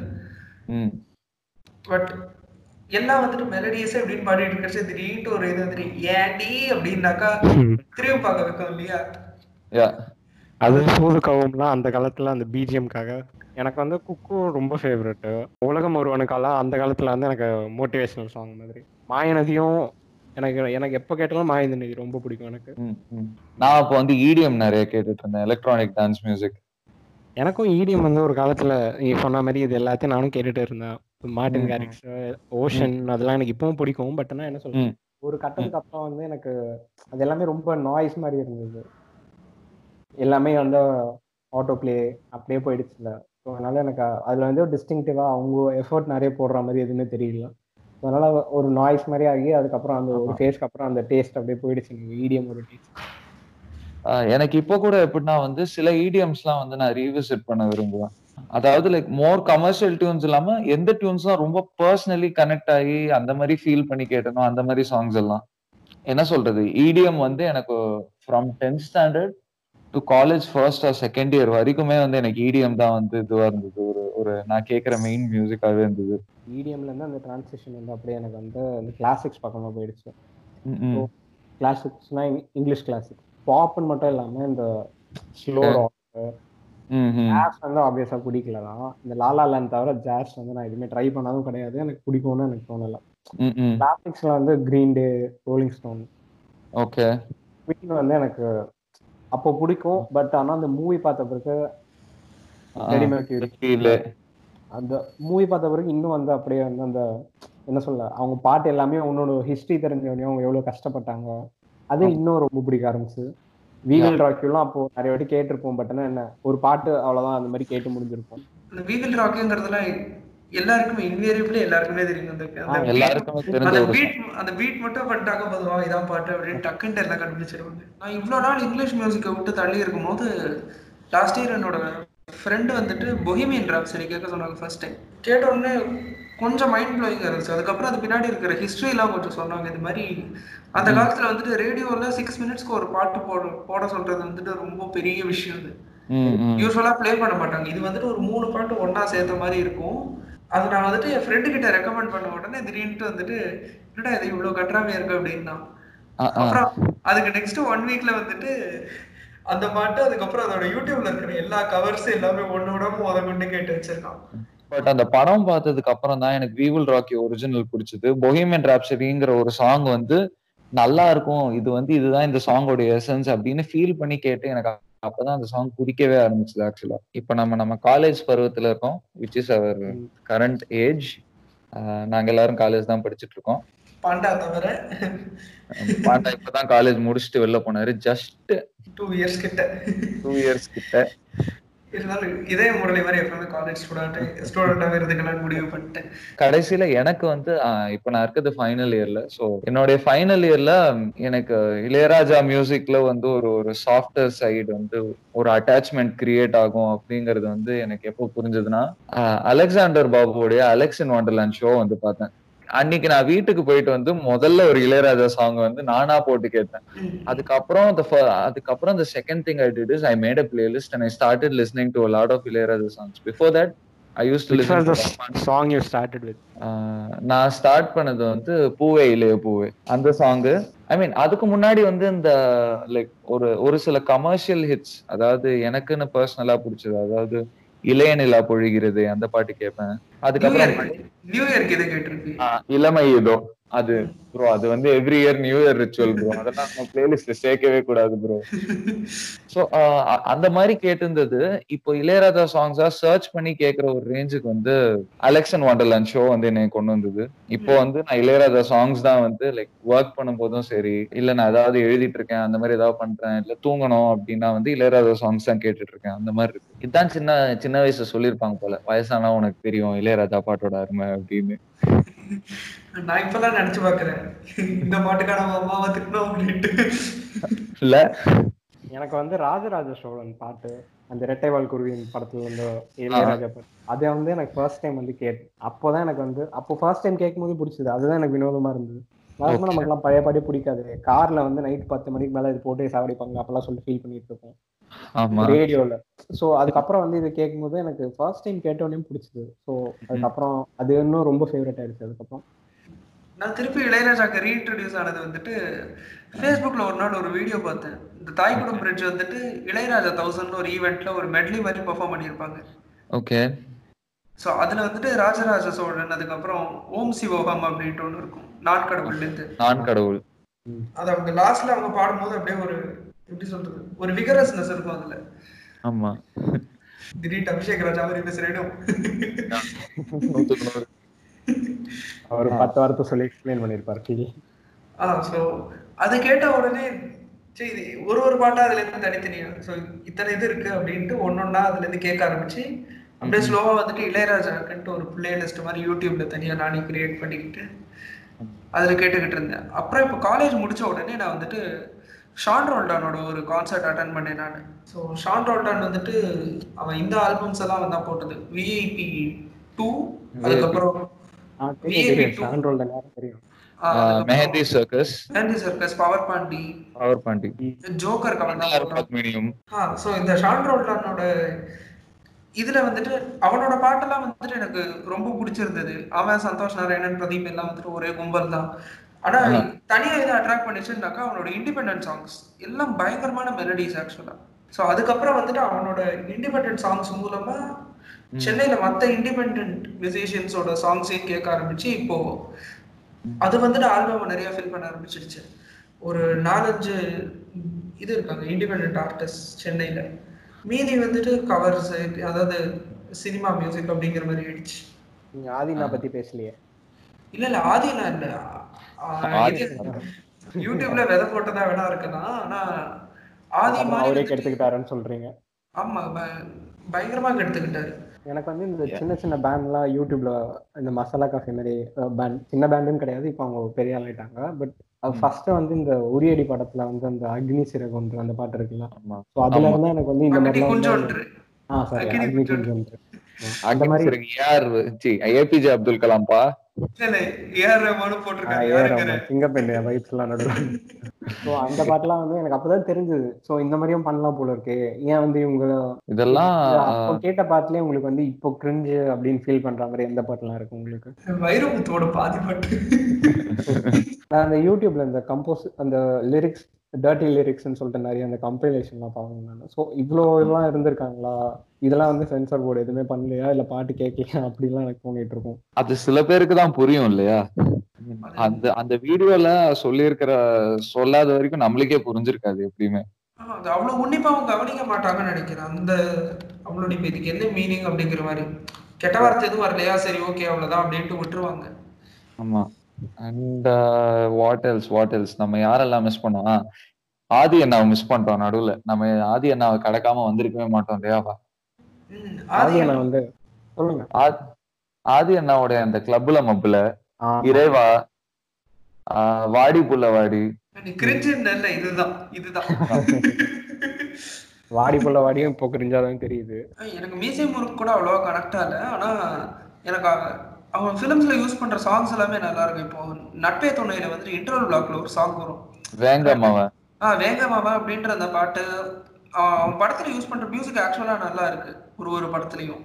S2: hmm.
S1: But எல்லாம் வந்துட்டு மெலடியஸ் அப்படின்னு பாடிட்டு இருக்கிறச்சு திடீர்னு ஒரு இது வந்துட்டு ஏண்டி அப்படின்னாக்கா திரும்பி பார்க்க வைக்கும் இல்லையா?
S2: யா.
S3: அது சூது கவும்லாம் அந்த காலத்துல அந்த பிஜிஎம்காக எனக்கு வந்து குக்கு ரொம்ப ஃபேவரெட்டு உலகம் ஒருவனுக்கால அந்த காலத்துல வந்து எனக்கு மோட்டிவேஷனல் சாங் மாதிரி. மாயநதியும் எனக்கு எனக்கு எப்போ கேட்டாலும் மாயநதி ரொம்ப பிடிக்கும் எனக்கு.
S2: நான் அப்போ வந்து இடிஎம் நிறைய கேட்டுட்டு இருந்தேன். எலக்ட்ரானிக் டான்ஸ் மியூசிக்
S3: எனக்கும் இடிஎம் வந்து ஒரு காலத்துல நீ சொன்ன மாதிரி இது எல்லாத்தையும் நானும் கேட்டுட்டு இருந்தேன். மார்டின். கேரிக்ஸ் ஓஷன் அதெல்லாம் எனக்கு இப்பவும் பிடிக்கும். பட் ஆனால் என்ன சொல்றேன். ஒரு கட்டத்துக்கு அப்புறம் வந்து எனக்கு அது எல்லாமே ரொம்ப நாய்ஸ் மாதிரி இருந்தது. எல்லாமே வந்து ஆட்டோ ப்ளே அப்படியே போயிடுச்சுல ஸோ அதனால எனக்கு அதுல வந்து டிஸ்டிங்டிவா அவங்க எஃபர்ட் நிறைய போடுற மாதிரி எதுவுமே தெரியல. அதனால ஒரு நாய்ஸ் மாதிரி ஆகி அதுக்கப்புறம் அந்த ஒரு ஃபேஸ்க்கு அப்புறம் அந்த டேஸ்ட் அப்படியே போயிடுச்சு. எனக்கு இடிஎம் ஒரு டேஸ்ட்
S2: எனக்கு இப்போ கூட எப்படின்னா வந்து சில இடியம்ஸ்லாம் வந்து நான் ரீவிசிட் பண்ண விரும்புவேன். அதாவது லைக் மோர் கமர்ஷியல் டியூன்ஸ் இல்லாம எந்த டியூன்ஸ்லாம் ரொம்ப பர்சனலி கனெக்ட் ஆகி அந்த மாதிரி ஃபீல் பண்ணி கேட்டனோ அந்த மாதிரி சாங்ஸ் எல்லாம். என்ன சொல்றது? இடிஎம் வந்து எனக்கு from tenth standard to college first or second year வரைக்குமே வந்து எனக்கு இடிஎம் தான் வந்து இதுவா இருந்தது. ஒரு ஒரு நான் கேட்குற மெயின் மியூசிக்காவே இருந்தது.
S3: இடிஎம்ல இருந்து அந்த டிரான்சிஷன் வந்து அப்படியே எனக்கு வந்து அந்த கிளாசிக்ஸ் பக்கமா போயிடுச்சு. கிளாசிக்ஸ்னா இங்கிலீஷ் கிளாசிக் பாப்னு மட்டும் இல்லாம இந்த ஸ்லோ. ஜாஸ் வந்து ஆப்வியஸா பிடிக்கல தான் இந்த லாலா லேண்ட் தவிர ஜாஸ் வந்து நான் எதுவுமே ட்ரை பண்ணதும் கிடையாது. எனக்கு பிடிக்கும்னு எனக்கு தோணல. கிளாசிக்ஸ்ல வந்து Green Day Rolling Stone
S2: okay.
S3: Queen வந்து எனக்கு அப்போ பிடிக்கும். பட் ஆனா அந்த மூவி பார்த்த பிறகு அந்த மூவி பார்த்த பிறகு இன்னும் வந்து அப்படியே வந்து அந்த என்ன சொல்ல அவங்க பாட்டு எல்லாமே உன்னோட ஹிஸ்டரி தெரிஞ்சவனே அவங்க எவ்வளவு கஷ்டப்பட்டாங்க. அது இன்னும் ரொம்ப பிடிக்க ஆரம்பிச்சு வீகல் ராக்கியூலாம் அப்போ நிறைய வாட்டி கேட்டிருப்போம் பட் ஆனா என்ன ஒரு பாட்டு அவ்வளவுதான் அந்த மாதிரி கேட்டு முடிஞ்சிருப்போம்.
S1: இந்த வீவில் ராக்குங்கிறதுல எல்லாருக்குமே இன்வேரியபிளி எல்லாருக்குமே தெரியும். அந்த பீட் அந்த பீட் மட்டும் பண்ணிட்டாங்க பொதுவா இதான் பாட்டு அப்படின்னு டக்குன்ட்டு எல்லாம் கண்டுபிடிச்சிருவாங்க. நான் இவ்வளோ நாள் இங்கிலீஷ் மியூசிக்கை விட்டு தள்ளி இருக்கும்போது லாஸ்ட் இயர் என்னோட ஃப்ரெண்டு வந்துட்டு பொஹிமியன் ராப்சரி கேட்க சொன்னாங்க ஃபர்ஸ்ட் டைம் கேட்ட உடனே கொஞ்சம் மைண்ட் ப்ளோயிங்காக இருந்துச்சு. அதுக்கப்புறம் அது பின்னாடி இருக்கிற ஹிஸ்ட்ரிலாம் கொஞ்சம் சொன்னாங்க. இது மாதிரி அந்த காலத்துல வந்துட்டு ரேடியோவில் சிக்ஸ் மினிட்ஸ்க்கு ஒரு பாட்டு போட போட சொல்றது வந்துட்டு ரொம்ப பெரிய விஷயம் அது.
S2: ம், ம்.
S1: யூஸ்வலா ப்ளே பண்ண மாட்டாங்க. இது வந்துட்டு ஒரு மூணு பாட்டு ஒண்ணா சேர்த்த மாதிரி இருக்கும். அது நான் வந்துட்டு என் ஃப்ரெண்டு கிட்ட ரெக்கமெண்ட் பண்ண உடனே திடீர்னு வந்துட்டு என்னடா இது இவ்வளவு கட்டுறாமையா இருக்கு? அப்படின்னா. அப்புறம் அதுக்கு நெக்ஸ்ட் ஒன் வீக்ல வந்துட்டு அந்த பாட்டு அதுக்கப்புறம் அதோட யூடியூப்ல இருக்கிற எல்லா கவர்ஸ் எல்லாமே ஒண்ணு விடாம முத கொண்டு கேட்டு வச்சிருக்கான்.
S2: பட் அந்த படம் பார்த்ததுக்கு அப்புறம் தான் எனக்கு வீவில் ராக்கி ஒரிஜினல் பிடிச்சது. பொஹிமியன் ராப்சரிங்கிற ஒரு சாங் வந்து நல்லா இருக்கும். இது வந்து இதுதான் இந்த சாங்கோட எசன்ஸ் அப்படின்னு ஃபீல் பண்ணி கேட்டு எனக்கு அப்பதான் அந்த சாங் பிடிக்கவே ஆரம்பிச்சது ஆக்சுவலா இப்போ நம்ம நம்ம காலேஜ் பருவத்துல இருக்கோம் which is our current age நாங்க எல்லாரும் காலேஜ் தான் படிச்சுட்டு இருக்கோம்.
S1: பாண்டா தவிர.
S2: பாண்டா இப்பதான் காலேஜ் முடிச்சுட்டு வெளில போனாரு. ஜஸ்ட்
S1: டூ இயர்ஸ் கிட்ட.
S2: டூ இயர்ஸ் கிட்ட.
S1: இருந்தாலும் இதே முரளி மாதிரி எப்பவுமே காலேஜ் ஸ்டூடெண்ட் ஸ்டூடெண்டாவே இருந்துக்கலாம்னு முடிவு பண்ணிட்டேன்.
S2: கடைசியில எனக்கு வந்து இப்ப நான் இருக்கிறது ஃபைனல் இயர்ல சோ என்னுடைய ஃபைனல் இயர்ல எனக்கு இளையராஜா மியூசிக்ல வந்து ஒரு ஒரு சாஃப்ட்வேர் சைடு வந்து ஒரு அட்டாச்மெண்ட் கிரியேட் ஆகும் அப்படிங்கறது வந்து எனக்கு எப்போ புரிஞ்சதுன்னா அலெக்சாண்டர் பாபுவோடைய அலெக்ஸ் இன் வண்டர்லேண்ட் ஷோ வந்து பார்த்தேன். அன்னைக்கு நான் வீட்டுக்கு போயிட்டு வந்து முதல்ல ஒரு இளையராஜா சாங் வந்து நானா போட்டு கேட்டேன். அதுக்கப்புறம் அதுக்கப்புறம் the second thing I did is I made a playlist and I started listening to a lot of Ilayaraja songs. Before that, I used to
S3: Which
S2: listen
S3: was
S2: to
S3: the
S2: Rahman.
S3: song you started with?
S2: ஆஹ் நான் start பண்ணது வந்து பூவே இளைய பூவே அந்த song ஐ மீன் அதுக்கு முன்னாடி வந்து இந்த லைக் ஒரு ஒரு சில கமர்ஷியல் ஹிட்ஸ் அதாவது எனக்குன்னு பர்சனலா பிடிச்சது அதாவது இளைய நிலா பொழிகிறது அந்த பாட்டு கேட்பேன். அதுக்கப்புறம் இளமை இதோ அது ப்ரோ அது வந்து every year new year ritual bro அதெல்லாம் நம்ம பிளேலிஸ்ட்ல சேர்க்கவே கூடாது ப்ரோ சோ அந்த மாதிரி கேட்டிருந்தது. இப்போ இளையராஜா சாங்ஸா சர்ச் பண்ணி கேக்குற ஒரு ரேஞ்சுக்கு வந்து அலெக்சன் வாண்டர்லேண்ட் ஷோ வந்து என்னை கொண்டு வந்தது. இப்போ வந்து நான் இளையராஜா சாங்ஸ் தான் வந்து லைக் ஒர்க் பண்ணும்போதும் சரி இல்ல நான் ஏதாவது எழுதிட்டு இருக்கேன் அந்த மாதிரி ஏதாவது பண்றேன் இல்ல தூங்கணும் அப்படின்னா வந்து இளையராஜா சாங்ஸ் தான் கேட்டுட்டு இருக்கேன் அந்த மாதிரி இருக்கு. இதுதான் சின்ன சின்ன வயசுல சொல்லியிருப்பாங்க போல வயசானா உனக்கு தெரியும் இளையராஜா பாட்டோட அருமை அப்படின்னு.
S1: நான் இப்பெல்லாம் நினைச்சு பாக்குறேன் இந்த பாட்டுக்கான அம்மாவை திட்டணும் அப்படின்ட்டு.
S2: இல்ல.
S3: எனக்கு வந்து ராஜராஜ சோழன் பாட்டு அந்த இரட்டைவால் குருவியின் படத்துல வந்து இளையராஜா பாட்டு அதை வந்து எனக்கு ஃபர்ஸ்ட் டைம் வந்து கேட்டேன் அப்போதான் எனக்கு வந்து அப்போ ஃபர்ஸ்ட் டைம் கேட்கும்போது பிடிச்சது. அதுதான் எனக்கு வினோதமா இருந்தது. நார்மலா
S2: Okay.
S3: நமக்குலாம் பழைய பாட்டே பிடிக்காது. கார்ல வந்து நைட் பத்து மணிக்கு மேல இது போட்டு சாவடிப்பாங்க அப்பெல்லாம் சொல்லிட்டு ஃபீல் பண்ணிட்டு இருப்போம்.
S2: ஆமா.
S3: ரேடியோல. சோ அதுக்கப்புறம் வந்து இது கேட்கும்போது எனக்கு ஃபர்ஸ்ட் டைம் கேட்டோடனே பிடிச்சது. சோ அதுக்கப்புறம் அது இன்னும் ரொம்ப ஃபேவரட் ஆயிடுச்சு. அதுக்கப்புறம்
S1: நான் திருப்பி இளையராஜாக்கு ரீஇன்ட்ரடியூஸ் ஆனது வந்துட்டு ஃபேஸ்புக்கில் ஒரு நாள் ஒரு வீடியோ பார்த்தேன். இந்த தாய்குடம் பிரிட்ஜ் வந்துட்டு இளையராஜா தௌசண்ட் ஒரு ஈவெண்ட்ல ஒரு மெட்லி மாதிரி பெர்ஃபார்ம் பண்ணியிருப்பாங்க.
S2: ஓகே
S1: ஸோ அதில் வந்துட்டு ராஜராஜ சோழன் அதுக்கப்புறம் ஓம் சிவோகம் அப்படின்ட்டு ஒன்று இருக்கும். நாட்கடவுள்லேருந்து
S2: நான் கடவுள்
S1: அது அவங்க லாஸ்ட்ல அவங்க பாடும்போது அப்படியே ஒரு எப்படி சொல்றது ஒரு விகரஸ்னஸ் இருக்கும் அதுல.
S2: ஆமா.
S1: திடீர்னு அபிஷேக் ராஜா மாதிரி
S2: நூறு.
S3: அவர் பத்து வாரத்தை சொல்லி எக்ஸ்பிளைன் பண்ணியிருப்பார் கீழே.
S1: ஆ ஸோ அது கேட்ட உடனே சரி ஒரு ஒரு பாட்டா அதுல இருந்து தனித்தனியா ஸோ இத்தனை இது இருக்கு அப்படின்ட்டு ஒன்னொன்னா அதுல இருந்து கேட்க ஆரம்பிச்சு அப்படியே ஸ்லோவா வந்துட்டு இளையராஜாக்குன்ட்டு ஒரு பிளேலிஸ்ட் மாதிரி யூடியூப்ல தனியா நானே கிரியேட் பண்ணிக்கிட்டு அதுல கேட்டுக்கிட்டு இருந்தேன். அப்புறம் இப்போ காலேஜ் முடிச்ச உடனே நான் வந்துட்டு ஷான் ரோல்டானோட ஒரு கான்சர்ட் அட்டன் பண்ணேன் நான். ஸோ ஷான் ரோல்டான் வந்துட்டு அவன் இந்த ஆல்பம்ஸ் எல்லாம் வந்தா போட்டது. விஐபி டூ அதுக்கப்புறம்
S2: Mehandi circus
S1: Mehandi circus power Paandi
S2: power Paandi
S1: joker ah so இந்த ஷான் ரோல்டானோட இதுல வந்துட்டு அவனோட பாட்டெல்லாம் வந்துட்டு எனக்கு ரொம்ப பிடிச்சிருந்தது. அவன் சந்தோஷ் நாராயணன் பிரதீப் எல்லாம் வந்துட்டு ஒரே கும்பல் தான். ஆனா. தனியா எதை அட்ராக்ட் பண்ணிச்சுன்னாக்கா அவனோட இண்டிபெண்டன்ட் சாங்ஸ் எல்லாம் பயங்கரமான மெலடிஸ் ஆக்சுவலா ஸோ அதுக்கப்புறம் வந்துட்டு அவனோட இண்டிபெண்டன்ட் சாங்ஸ் மூலமா சென்னையில மத்த இண்டிபெண்டன்ட் மியூசிஷியன்ஸோட சாங்ஸையும் கேட்க ஆரம்பிச்சு இப்போ அது வந்துட்டு ஆல்பம் நிறைய ஃபில் பண்ண ஆரம்பிச்சிடுச்சு. ஒரு நாலஞ்சு இது இருக்காங்க இண்டிபெண்ட் ஆர்டிஸ்ட் சென்னையில. மீதி வந்துட்டு கவர்ஸ் அதாவது சினிமா மியூசிக் அப்படிங்கிற மாதிரி ஆயிடுச்சு.
S3: நீங்க ஆதினா பத்தி பேசலையே.
S1: இல்ல இல்ல ஆதிலாம் இல்ல. யூடியூப்ல விதை போட்டதா வேணா இருக்கலாம் ஆனா ஆதி மாதிரி
S3: கெடுத்துக்கிட்டாருன்னு சொல்றீங்க.
S1: ஆமா பயங்கரமா கெடுத்துக்கிட்டாரு.
S3: எனக்கு வந்து இந்த சின்ன சின்ன பேண்ட்லாம் யூடியூப்ல இந்த மசாலா காஃபி மாதிரி பேண்ட் சின்ன பேண்டுன்னு கிடையாது. இப்போ அவங்க பெரிய ஆள் ஆயிட்டாங்க. பட் ஃபர்ஸ்ட் வந்து இந்த உரியடி படத்துல வந்து அந்த அக்னி சிறகொன்று அந்த பாட்டு இருக்குல்ல?
S2: ஆமா.
S3: ஸோ அதுல. இருந்தா எனக்கு வந்து இந்த
S1: குஞ்சோன்று
S3: ஆ சாரி
S1: அக்னி. குஞ்சோன்று
S3: அந்த மாதிரி
S2: சி ஏபிஜே அப்துல் கலாம்பா
S1: இல்ல
S3: அந்த பாட்டுலாம் வந்து எனக்கு அப்பதான் தெரிஞ்சது. ஸோ இந்த மாதிரியும் பண்ணலாம் போல இருக்கு. ஏன் வந்து இவங்க
S2: இதெல்லாம்
S3: கேட்ட பாட்டுலயே உங்களுக்கு வந்து இப்போ கிரிஞ்சு அப்படின்னு ஃபீல் பண்ற மாதிரி எந்த பாட்டுலாம் இருக்கு உங்களுக்கு?
S1: வைரமுத்தோட பாதி பாட்டு.
S3: நான் அந்த யூடியூப்ல இந்த கம்போஸ் அந்த லிரிக்ஸ் டர்ட்டி லிரிக்ஸ்னு சொல்லிட்டு நிறைய அந்த கம்பைலேஷன்லாம் பார்க்கணும் நான். ஸோ இவ்வளோ இதெல்லாம் இருந்திருக்காங்களா? இதெல்லாம் வந்து சென்சார் போர்டு எதுவுமே பண்ணலையா? இல்லை பாட்டு கேட்கலையா அப்படிலாம் எனக்கு தோணிட்டு இருக்கும்
S2: அது சில பேருக்கு தான் புரியும் இல்லையா? அந்த அந்த வீடியோல சொல்லியிருக்கிற சொல்லாத வரைக்கும் நம்மளுக்கே புரிஞ்சிருக்காது எப்படியுமே.
S1: அவ்வளவு உன்னிப்பா அவங்க கவனிக்க மாட்டாங்கன்னு நினைக்கிறேன். அந்த அவ்வளோ இப்ப இதுக்கு என்ன மீனிங் அப்படிங்கிற மாதிரி. கெட்ட வார்த்தை எதுவும் வரலையா? சரி ஓகே அவ்வளவுதான் அப்படின்ட்டு விட்டுருவாங்க.
S2: ஆமா. And what else what else நம்ம யாரெல்லாம் மிஸ் பண்ணோம் ஆதி அண்ணாவை மிஸ் பண்ணிட்டோம் நடுவுல. நம்ம ஆதி அண்ணாவை கடக்காம வந்திருக்கவே மாட்டோம்
S1: ம்,
S3: ஆதி
S1: ஆதி
S3: அண்ணா வந்து சொல்லுங்க.
S2: ஆ- ஆதி அண்ணாவுடைய அந்த கிளப்ல மப்புல இறைவா ஆஹ் வாடி புள்ள வாடி
S1: இதுதான் இதுதான்.
S3: வாடி புள்ள வாடியும் இப்போ கிரிஞ்சாதான் தெரியுது.
S1: எனக்கு மியூசியம் முறுக்கு கூட அவ்வளோவா கனெக்ட் ஆகல ஆனா எனக்கு அவ- அவன் ஃபிலிம்ஸ்ல யூஸ் பண்ற சாங்ஸ் எல்லாமே நல்லா இருக்கும். இப்போ நட்பே துணையில வந்து இன்டர்வல் பிளாக்ல ஒரு சாங் வரும்.
S2: வேங்கம் அவன்
S1: ஆ வேகமாவா அப்படின்ற அந்த பாட்டு அவன் படத்துல யூஸ் பண்ற மியூசிக் ஆக்சுவலா நல்லா இருக்கு. ஒரு ஒரு படத்துலயும்.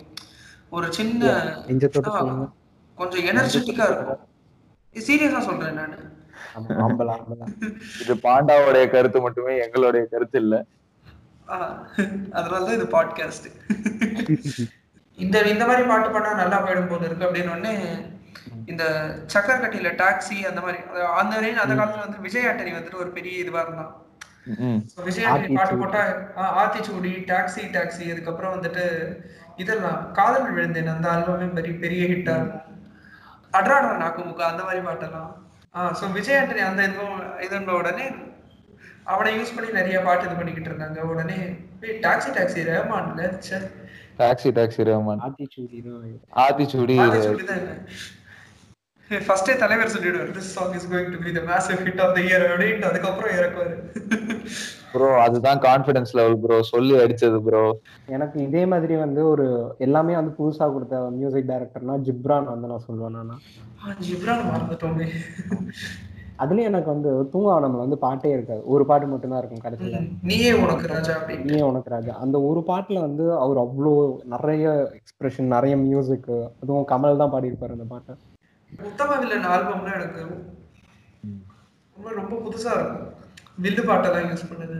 S1: ஒரு சின்ன கொஞ்சம் எனர்ஜெட்டிக்கா இருக்கும். சீரியஸா சொல்றேன் நானு.
S2: இது பாண்டாவுடைய கருத்து மட்டுமே எங்களுடைய கருத்து இல்ல.
S1: அதனாலதான் இது பாட்காஸ்ட் இந்த இந்த மாதிரி பாட்டு பண்ணா நல்லா போயிடும் போல இருக்கு அப்படின்னு உடனே இந்த சக்கரக்கட்டியில டாக்ஸி அந்த மாதிரி அந்த வரையும் அந்த காலத்துல வந்து விஜய் ஆண்டனி வந்துட்டு ஒரு பெரிய இதுவா இருந்தான். விஜய் ஆண்டனி பாட்டு. போட்டா ஆத்திச்சூடி டாக்ஸி டாக்ஸி அதுக்கப்புறம் வந்துட்டு இதெல்லாம் காதல் விழுந்தேன் அந்த ஆல்பமே பெரிய பெரிய ஹிட்டா இருக்கும். அட்ராடா நாக்குமுக்கு அந்த மாதிரி பாட்டெல்லாம். ஆ ஸோ விஜய் ஆண்டனி அந்த இது இதுன்ற உடனே அவனை யூஸ் பண்ணி நிறைய பாட்டு இது பண்ணிக்கிட்டு இருந்தாங்க உடனே டாக்ஸி டாக்ஸி ரஹ்மான்ல ச்சே.
S2: டாக்ஸி டாக்ஸி ரஹ்மான்
S3: ஆத்திச்சூடி
S2: ஆத்திச்சூடி
S1: ஃபர்ஸ்டே தலைவர் சொல்லிடுவார் this song is going to be the massive hit of the year அப்படின்ட்டு அதுக்கப்புறம் இறக்குவாரு.
S2: ப்ரோ அதுதான் கான்ஃபிடன்ஸ் லெவல் ப்ரோ சொல்லி அடிச்சது ப்ரோ
S3: எனக்கு இதே மாதிரி வந்து ஒரு எல்லாமே வந்து புதுசா கொடுத்த மியூசிக் டைரக்டர்னா ஜிப்ரான் வந்து நான் சொல்லுவேன் நானா.
S1: ஆ, ஜிப்ரான் மறந்துட்டோமே.
S3: அதுலயும் எனக்கு வந்து தூங்காவனம்ல வந்து பாட்டே இருக்காது. ஒரு பாட்டு மட்டும்தான் இருக்கும் கடைசியில.
S1: நீயே உனக்கு ராஜா
S3: நீயே உனக்கு ராஜா. அந்த ஒரு பாட்டுல வந்து அவர் அவ்வளோ நிறைய எக்ஸ்பிரஷன் நிறைய மியூசிக் அதுவும் கமல் தான் பாடியிருப்பாரு அந்த பாட்டை.
S1: உத்தம வில்லன் ஆல்பம்னா எனக்கு ரொம்ப ரொம்ப புதுசா இருக்கும். வில்லு பாட்டெல்லாம் யூஸ் பண்ணுது.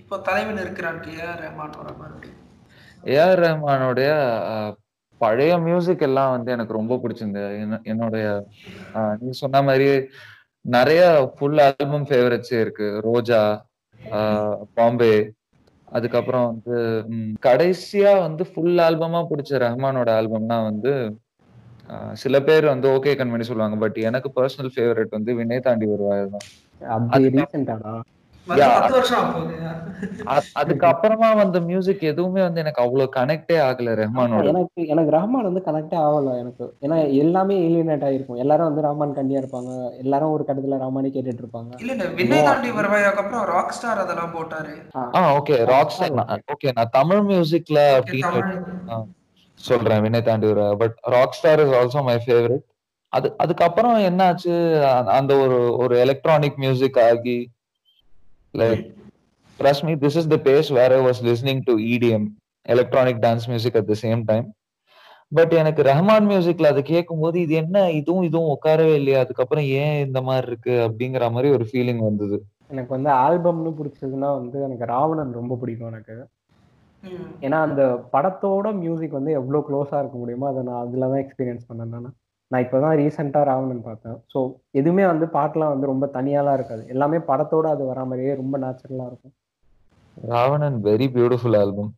S1: இப்போ தலைவன் இருக்கிறான் ஏஆர் ரஹ்மான் வர மறுபடியும்.
S2: ஏஆர் ரஹ்மானுடைய பழைய மியூசிக் எல்லாம் வந்து எனக்கு ரொம்ப பிடிச்சிருந்தது. என்ன- என்னுடைய நீ சொன்ன மாதிரி நிறைய ஃபுல் ஆல்பம் ஃபேவரட்ஸே இருக்கு. ரோஜா பாம்பே அதுக்கப்புறம் வந்து கடைசியா வந்து ஃபுல் ஆல்பமா பிடிச்ச ரஹ்மானோட ஆல்பம்னா வந்து சில பேர் வந்து ஓகே கண்மணி சொல்லுவாங்க. பட் எனக்கு பர்சனல் ஃபேவரட் வந்து வினய் தாண்டி வருவாய் தான் அதுக்கப்புறமா வந்த மியூசிக் எதுவுமே வந்து எனக்கு அவ்வளவு கனெக்டே ஆகல ரஹ்மானோட.
S3: எனக்கு எனக்கு ரஹ்மான் வந்து கனெக்டே ஆகல எனக்கு. ஏன்னா எல்லாமே ஏலியனேட் ஆயிருக்கும். எல்லாரும் வந்து ரஹ்மான் கண்டியா இருப்பாங்க. எல்லாரும் ஒரு கட்டத்துல ரஹ்மானே கேட்டுட்டு இருப்பாங்க.
S1: இல்ல இல்ல வினய் தாண்டி வருவாயாக்கு அப்புறம் ராக் ஸ்டார் அதெல்லாம் போட்டாரு.
S2: ஆ. ஓகே ராக் ஓகே நான் தமிழ் மியூசிக்ல சொல்றேன் வினய் தாண்டி ஒரு but rock star is also my favourite அது அதுக்கப்புறம் என்னாச்சு? அந்த ஒரு ஒரு எலக்ட்ரானிக் மியூசிக் ஆகி like trust me this is the pace where i was listening to edm electronic dance music at the same time. But எனக்கு ரஹ்மான் மியூசிக்ல அது கேட்கும்போது இது என்ன? இதுவும் இதுவும் உட்காரவே இல்லையா அதுக்கப்புறம் ஏன் இந்த மாதிரி இருக்கு? அப்படிங்கிற மாதிரி ஒரு ஃபீலிங் வந்தது.
S3: எனக்கு வந்து ஆல்பம்னு பிடிச்சதுன்னா வந்து எனக்கு ராவணன் ரொம்ப பிடிக்கும் எனக்கு.
S1: ம்.
S3: ஏன்னா அந்த படத்தோட மியூசிக் வந்து எவ்வளோ க்ளோஸாக இருக்க முடியுமோ அதை நான் அதில் தான் எக்ஸ்பீரியன்ஸ் பண்ணேன் நான் இப்போ தான் ரீசெண்டாக ராவணன் பார்த்தேன். ஸோ எதுவுமே வந்து பாட்டெலாம் வந்து ரொம்ப தனியாலாம் இருக்காது. எல்லாமே படத்தோட அது வரா மாதிரியே ரொம்ப நேச்சுரலாக இருக்கும்.
S2: ராவணன் வெரி பியூட்டிஃபுல் ஆல்பம்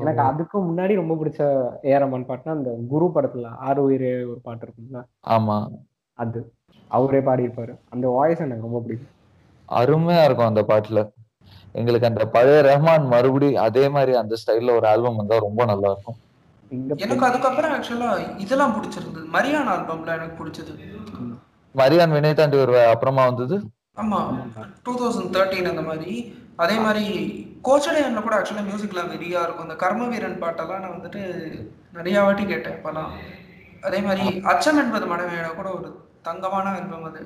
S3: எனக்கு அதுக்கு முன்னாடி ரொம்ப பிடிச்ச ஏரமன் பாட்டுனா அந்த குரு படத்தில் ஆறு உயிரே ஒரு பாட்டு இருக்கும்ல?
S2: ஆமா.
S3: அது. அவரே பாடியிருப்பாரு. அந்த வாய்ஸ் எனக்கு ரொம்ப பிடிக்கும்.
S2: அருமையா இருக்கும் அந்த பாட்டுல. எங்களுக்கு அந்த பழைய ரஹ்மான் மறுபடி அதே மாதிரி அந்த ஸ்டைல்ல ஒரு ஆல்பம் வந்தா ரொம்ப நல்லா இருக்கும்.
S1: எனக்கு அதுக்கப்புறம் ஆக்சுவலா இதெல்லாம் பிடிச்சிருந்தது. மரியான் ஆல்பம்ல எனக்கு பிடிச்சது.
S2: மரியான் வினய் தாண்டி ஒரு அப்புறமா வந்தது.
S1: ஆமா. டூ தௌசண்ட் தேர்ட்டீன் அந்த மாதிரி. அதே மாதிரி கோச்சடையன்ல கூட ஆக்சுவலா மியூசிக்லாம் வெறியா இருக்கும். அந்த கர்ம வீரன் பாட்டெல்லாம் நான் வந்துட்டு நிறைய வாட்டி கேட்டேன் இப்பெல்லாம். அதே மாதிரி அச்சம் என்பது மனைவியோட கூட ஒரு தங்கமான ஆல்பம் அது.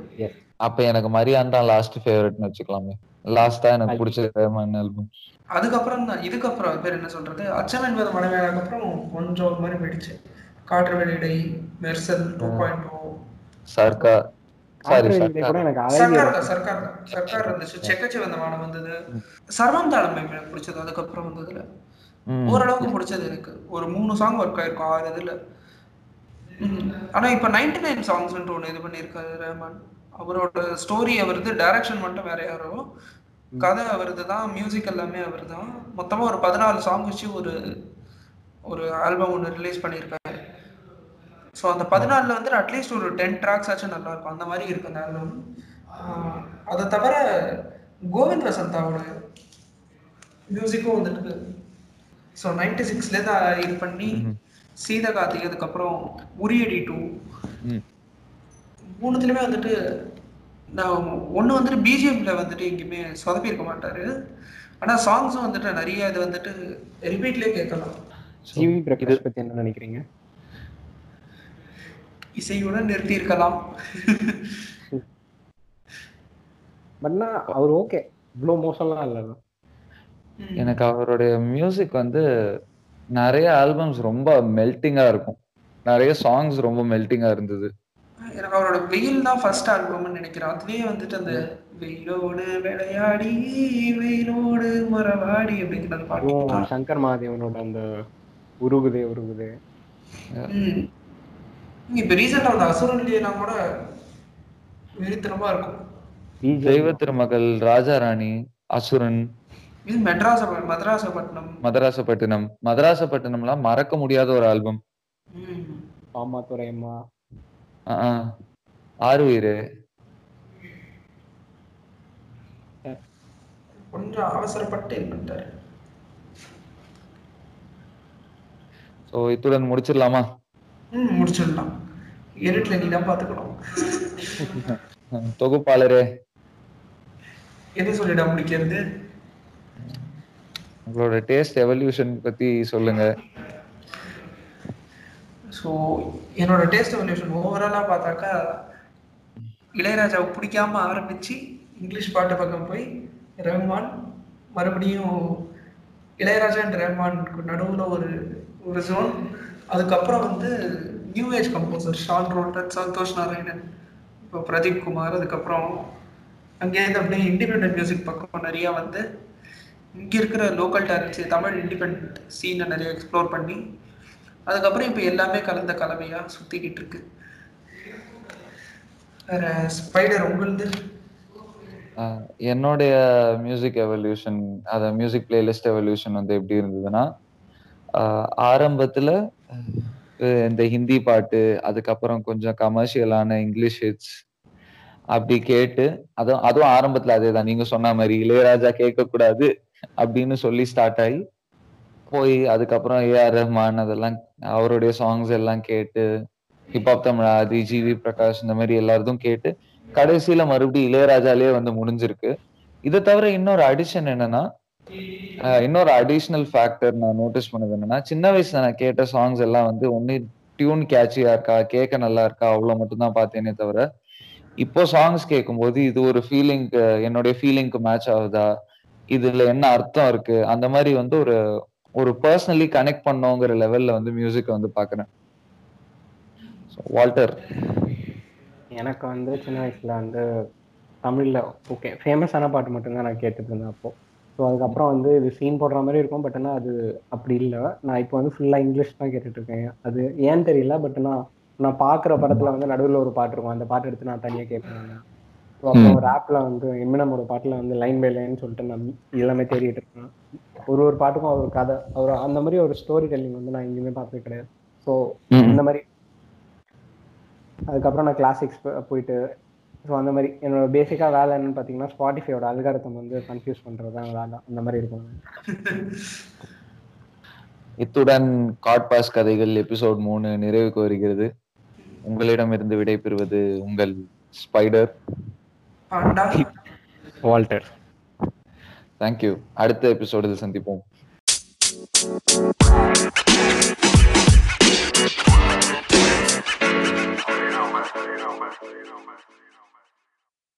S2: அப்ப எனக்கு மரியான் தான் லாஸ்ட் ஃபேவரட்னு வச்சுக்கலாமே. லாஸ்டா எனக்கு பிடிச்ச ரஹ்மான் ஆல்பம்
S1: அதுக்கப்புறம் தான் இதுக்கப்புறம் பேர் என்ன சொல்றது? அச்சம் என்பது அப்புறம் கொஞ்சம் ஒரு மாதிரி போயிடுச்சு. காற்று வெளியிடை மெர்சல் டூ பாயிண்ட்
S3: அழகிய
S1: சர்க்கார் தான் சர்க்கார் தான் சர்க்கார் இருந்துச்சு. செக்கச்சி வந்த வானம் வந்தது. சர்வம் தாளம் பிடிச்சது அதுக்கப்புறம் வந்ததுல. ஓரளவுக்கு பிடிச்சது எனக்கு. ஒரு மூணு சாங் ஒர்க் ஆயிருக்கும் ஆறு இதுல. ஆனா இப்ப நைன்டி நைன் சாங்ஸ்ன்ட்டு ஒண்ணு இது பண்ணியிருக்காரு ரஹ்மான். அவரோட ஸ்டோரி அவரது டைரக்ஷன் மட்டும் வேற யாரோ. கதை அவரது தான் மியூசிக் எல்லாமே அவர் தான் மொத்தமா ஒரு பதினாலு சாங் வச்சு ஒரு ஒரு ஆல்பம் ஒன்று ரிலீஸ் பண்ணியிருக்காரு ஸோ அந்த பதினாலில் வந்து அட்லீஸ்ட் ஒரு டென் ட்ராக்ஸ் ஆச்சும் நல்லா இருக்கும். அந்த மாதிரி இருக்கு அந்த ஆல்பம் அதை தவிர கோவிந்த் வசந்தாவோட மியூசிக்கும் வந்துட்டு ஸோ நைன்டி சிக்ஸ்லேருந்து இது பண்ணி
S2: ம்ஹும்.
S1: சீதகாதி அதுக்கப்புறம் உரியடி டூ மூணுத்துலயுமே வந்துட்டு நான் ஒண்ணு வந்துட்டு பிஜிஎம்ல வந்துட்டு எங்கேயுமே சொதப்பி இருக்க மாட்டாரு. ஆனா சாங்ஸும் வந்துட்டு நிறைய இது வந்துட்டு ரிப்பீட்லயே கேட்கலாம்.
S3: ஜிவி பிரகாஷ் பத்தி என்ன நினைக்கிறீங்க?
S1: இசையுடன் நிறுத்தி இருக்கலாம்
S3: பட்னா அவர் ஓகே இவ்வளோ மோசம்லாம் இல்லை.
S2: எனக்கு அவருடைய மியூசிக் வந்து நிறைய ஆல்பம்ஸ் ரொம்ப மெல்ட்டிங்கா இருக்கும். நிறைய சாங்ஸ் ரொம்ப மெல்ட்டிங்கா இருந்தது.
S1: எனக்கு அவரோட வெயில் தான் ஃபர்ஸ்ட் ஆல்பம்னு நினைக்கிறேன். அதுலயே வந்துட்டு அந்த வெயிலோடு விளையாடி வெயிலோடு மரவாடி அப்படிங்கிற அந்த பாட்டு
S3: சங்கர் மகாதேவனோட அந்த உருகுதே உருகுதே.
S1: இப்ப ரீசெண்டா அந்த அசுரன்லாம் கூட வெறித்தனமா இருக்கும்.
S2: தெய்வ திருமகள் ராஜாராணி அசுரன்.
S1: இது மெட்ராஸ் மதராசப்பட்டினம்
S2: மதராசப்பட்டினம் மதராசப்பட்டினம்லாம் மறக்க முடியாத ஒரு ஆல்பம்.
S3: பாமா துறையம்மா
S2: ஆறுயிரு
S1: கொஞ்சம் அவசரப்பட்டு பண்ணிட்டாரு
S2: ஸோ இத்துடன் முடிச்சிடலாமா?
S1: ம் முடிச்சிடலாம். இருட்டுல நீ தான் பாத்துக்கணும்
S2: அஹ் தொகுப்பாளரே.
S1: எது சொல்லிட முடிக்கிறது?
S2: உங்களோட டேஸ்ட் எவல்யூஷன் பத்தி சொல்லுங்க.
S1: ஸோ என்னோட டேஸ்ட் எவல்யூஷன் ஓவராலாக பார்த்தாக்கா இளையராஜாவை பிடிக்காம ஆரம்பித்து இங்கிலீஷ் பாட்டு பக்கம் போய் ரஹ்மான் மறுபடியும் இளையராஜா அண்ட் ரஹ்மானுக்கு நடுவில் ஒரு ஒரு ஜோன் அதுக்கப்புறம் வந்து new age composer Sean Roldan Santhosh Narayanan இப்போ பிரதீப் குமார் அதுக்கப்புறம் அங்கேருந்து அப்படியே இண்டிபெண்ட் மியூசிக் பக்கம் நிறையா வந்து இங்கே இருக்கிற லோக்கல் டேலண்ட்ஸ் தமிழ் இண்டிபெண்ட் சீனை நிறைய எக்ஸ்ப்ளோர் பண்ணி அதுக்கப்புறம் இப்போ எல்லாமே கலந்த கலவையாக சுத்திக்கிட்டு இருக்கு வேற ஸ்பைடர் உங்களுது?
S2: என்னுடைய மியூசிக் எவல்யூஷன் அத மியூசிக் பிளேலிஸ்ட் எவல்யூஷன் வந்து எப்படி இருந்ததுன்னா ஆரம்பத்தில் ஆரம்பத்துல இந்த ஹிந்தி பாட்டு அதுக்கப்புறம் கொஞ்சம் கமர்ஷியலான இங்கிலீஷ் ஹிட்ஸ் அப்படி கேட்டு அதுவும் அதுவும் ஆரம்பத்துல அதேதான். நீங்க சொன்ன மாதிரி இளையராஜா கேட்க கூடாது அப்படின்னு சொல்லி ஸ்டார்ட் ஆகி போய் அதுக்கப்புறம் ஏஆர் ரஹ்மான் அதெல்லாம் அவருடைய சாங்ஸ் எல்லாம் கேட்டு hip hop Tamil Aadhi GV Prakash இந்த மாதிரி எல்லாரதும் கேட்டு கடைசியில மறுபடியும் இளையராஜாலே வந்து முடிஞ்சிருக்கு. இதை தவிர இன்னொரு அடிஷன் என்னன்னா இன்னொரு அடிஷ்னல் ஃபேக்டர் நான் நோட்டீஸ் பண்ணது என்னன்னா சின்ன வயசுல நான் கேட்ட சாங்ஸ் எல்லாம் வந்து ஒன்னு டியூன் கேட்சியா இருக்கா கேட்க நல்லா இருக்கா அவ்வளவு மட்டும்தான் பார்த்தேனே தவிர இப்போ சாங்ஸ் கேட்கும்போது இது ஒரு ஃபீலிங்க்கு என்னுடைய ஃபீலிங்க்கு மேட்ச் ஆகுதா இதுல என்ன அர்த்தம் இருக்கு அந்த மாதிரி வந்து ஒரு ஒரு பர்சனலி கனெக்ட் பண்ணோங்கிற லெவல்ல வந்து மியூசிக் வந்து பாக்குறேன். வால்டர்
S3: எனக்கு வந்து சின்ன வயசுல வந்து தமிழ்ல ஓகே ஃபேமஸான பாட்டு மட்டும்தான் நான் கேட்டுட்டு இருந்தேன் அப்போ. ஸோ அதுக்கப்புறம் வந்து இது சீன் போடுற மாதிரி இருக்கும் பட் ஆனால் அது அப்படி இல்லை. நான் இப்போ வந்து ஃபுல்லாக இங்கிலீஷ் தான் கேட்டுட்டு இருக்கேன் அது ஏன்னு தெரியல பட் நான் நான் பார்க்குற படத்துல வந்து நடுவில் ஒரு பாட்டு இருக்கும். அந்த பாட்டு எடுத்து நான் தனியாக கேட்பேன் ஸோ அப்புறம் ஒரு ஆப்பில் வந்து எம்மினமோட பாட்டில் வந்து லைன் பை லைன் சொல்லிட்டு நான் எல்லாமே தேடிட்டு இருக்கேன் ஒரு ஒரு பாட்டுக்கும் அவர் கதை அவர் அந்த மாதிரி ஒரு ஸ்டோரி டெல்லிங் வந்து நான் எங்கேயுமே பார்த்தது கிடையாது. ஸோ இந்த மாதிரி. அதுக்கப்புறம் நான் கிளாசிக்ஸ் போயிட்டு ஸோ அந்த மாதிரி. என்னோட பேசிக்காக வேலை என்னன்னு பார்த்தீங்கன்னா ஸ்பாட்டிஃபையோட அல்காரத்தம் வந்து கன்ஃபியூஸ் பண்ணுறது தான் வேலை. அந்த மாதிரி இருக்கும்.
S2: இத்துடன் காட்பாஸ் கதைகள் எபிசோட் மூணு நிறைவுக்கு வருகிறது உங்களிடமிருந்து விடைபெறுவது உங்கள் ஸ்பைடர்
S1: பாண்டா.
S3: வால்டர்
S2: தேங்க்யூ அடுத்த எபிசோடில் சந்திப்போம் Thank.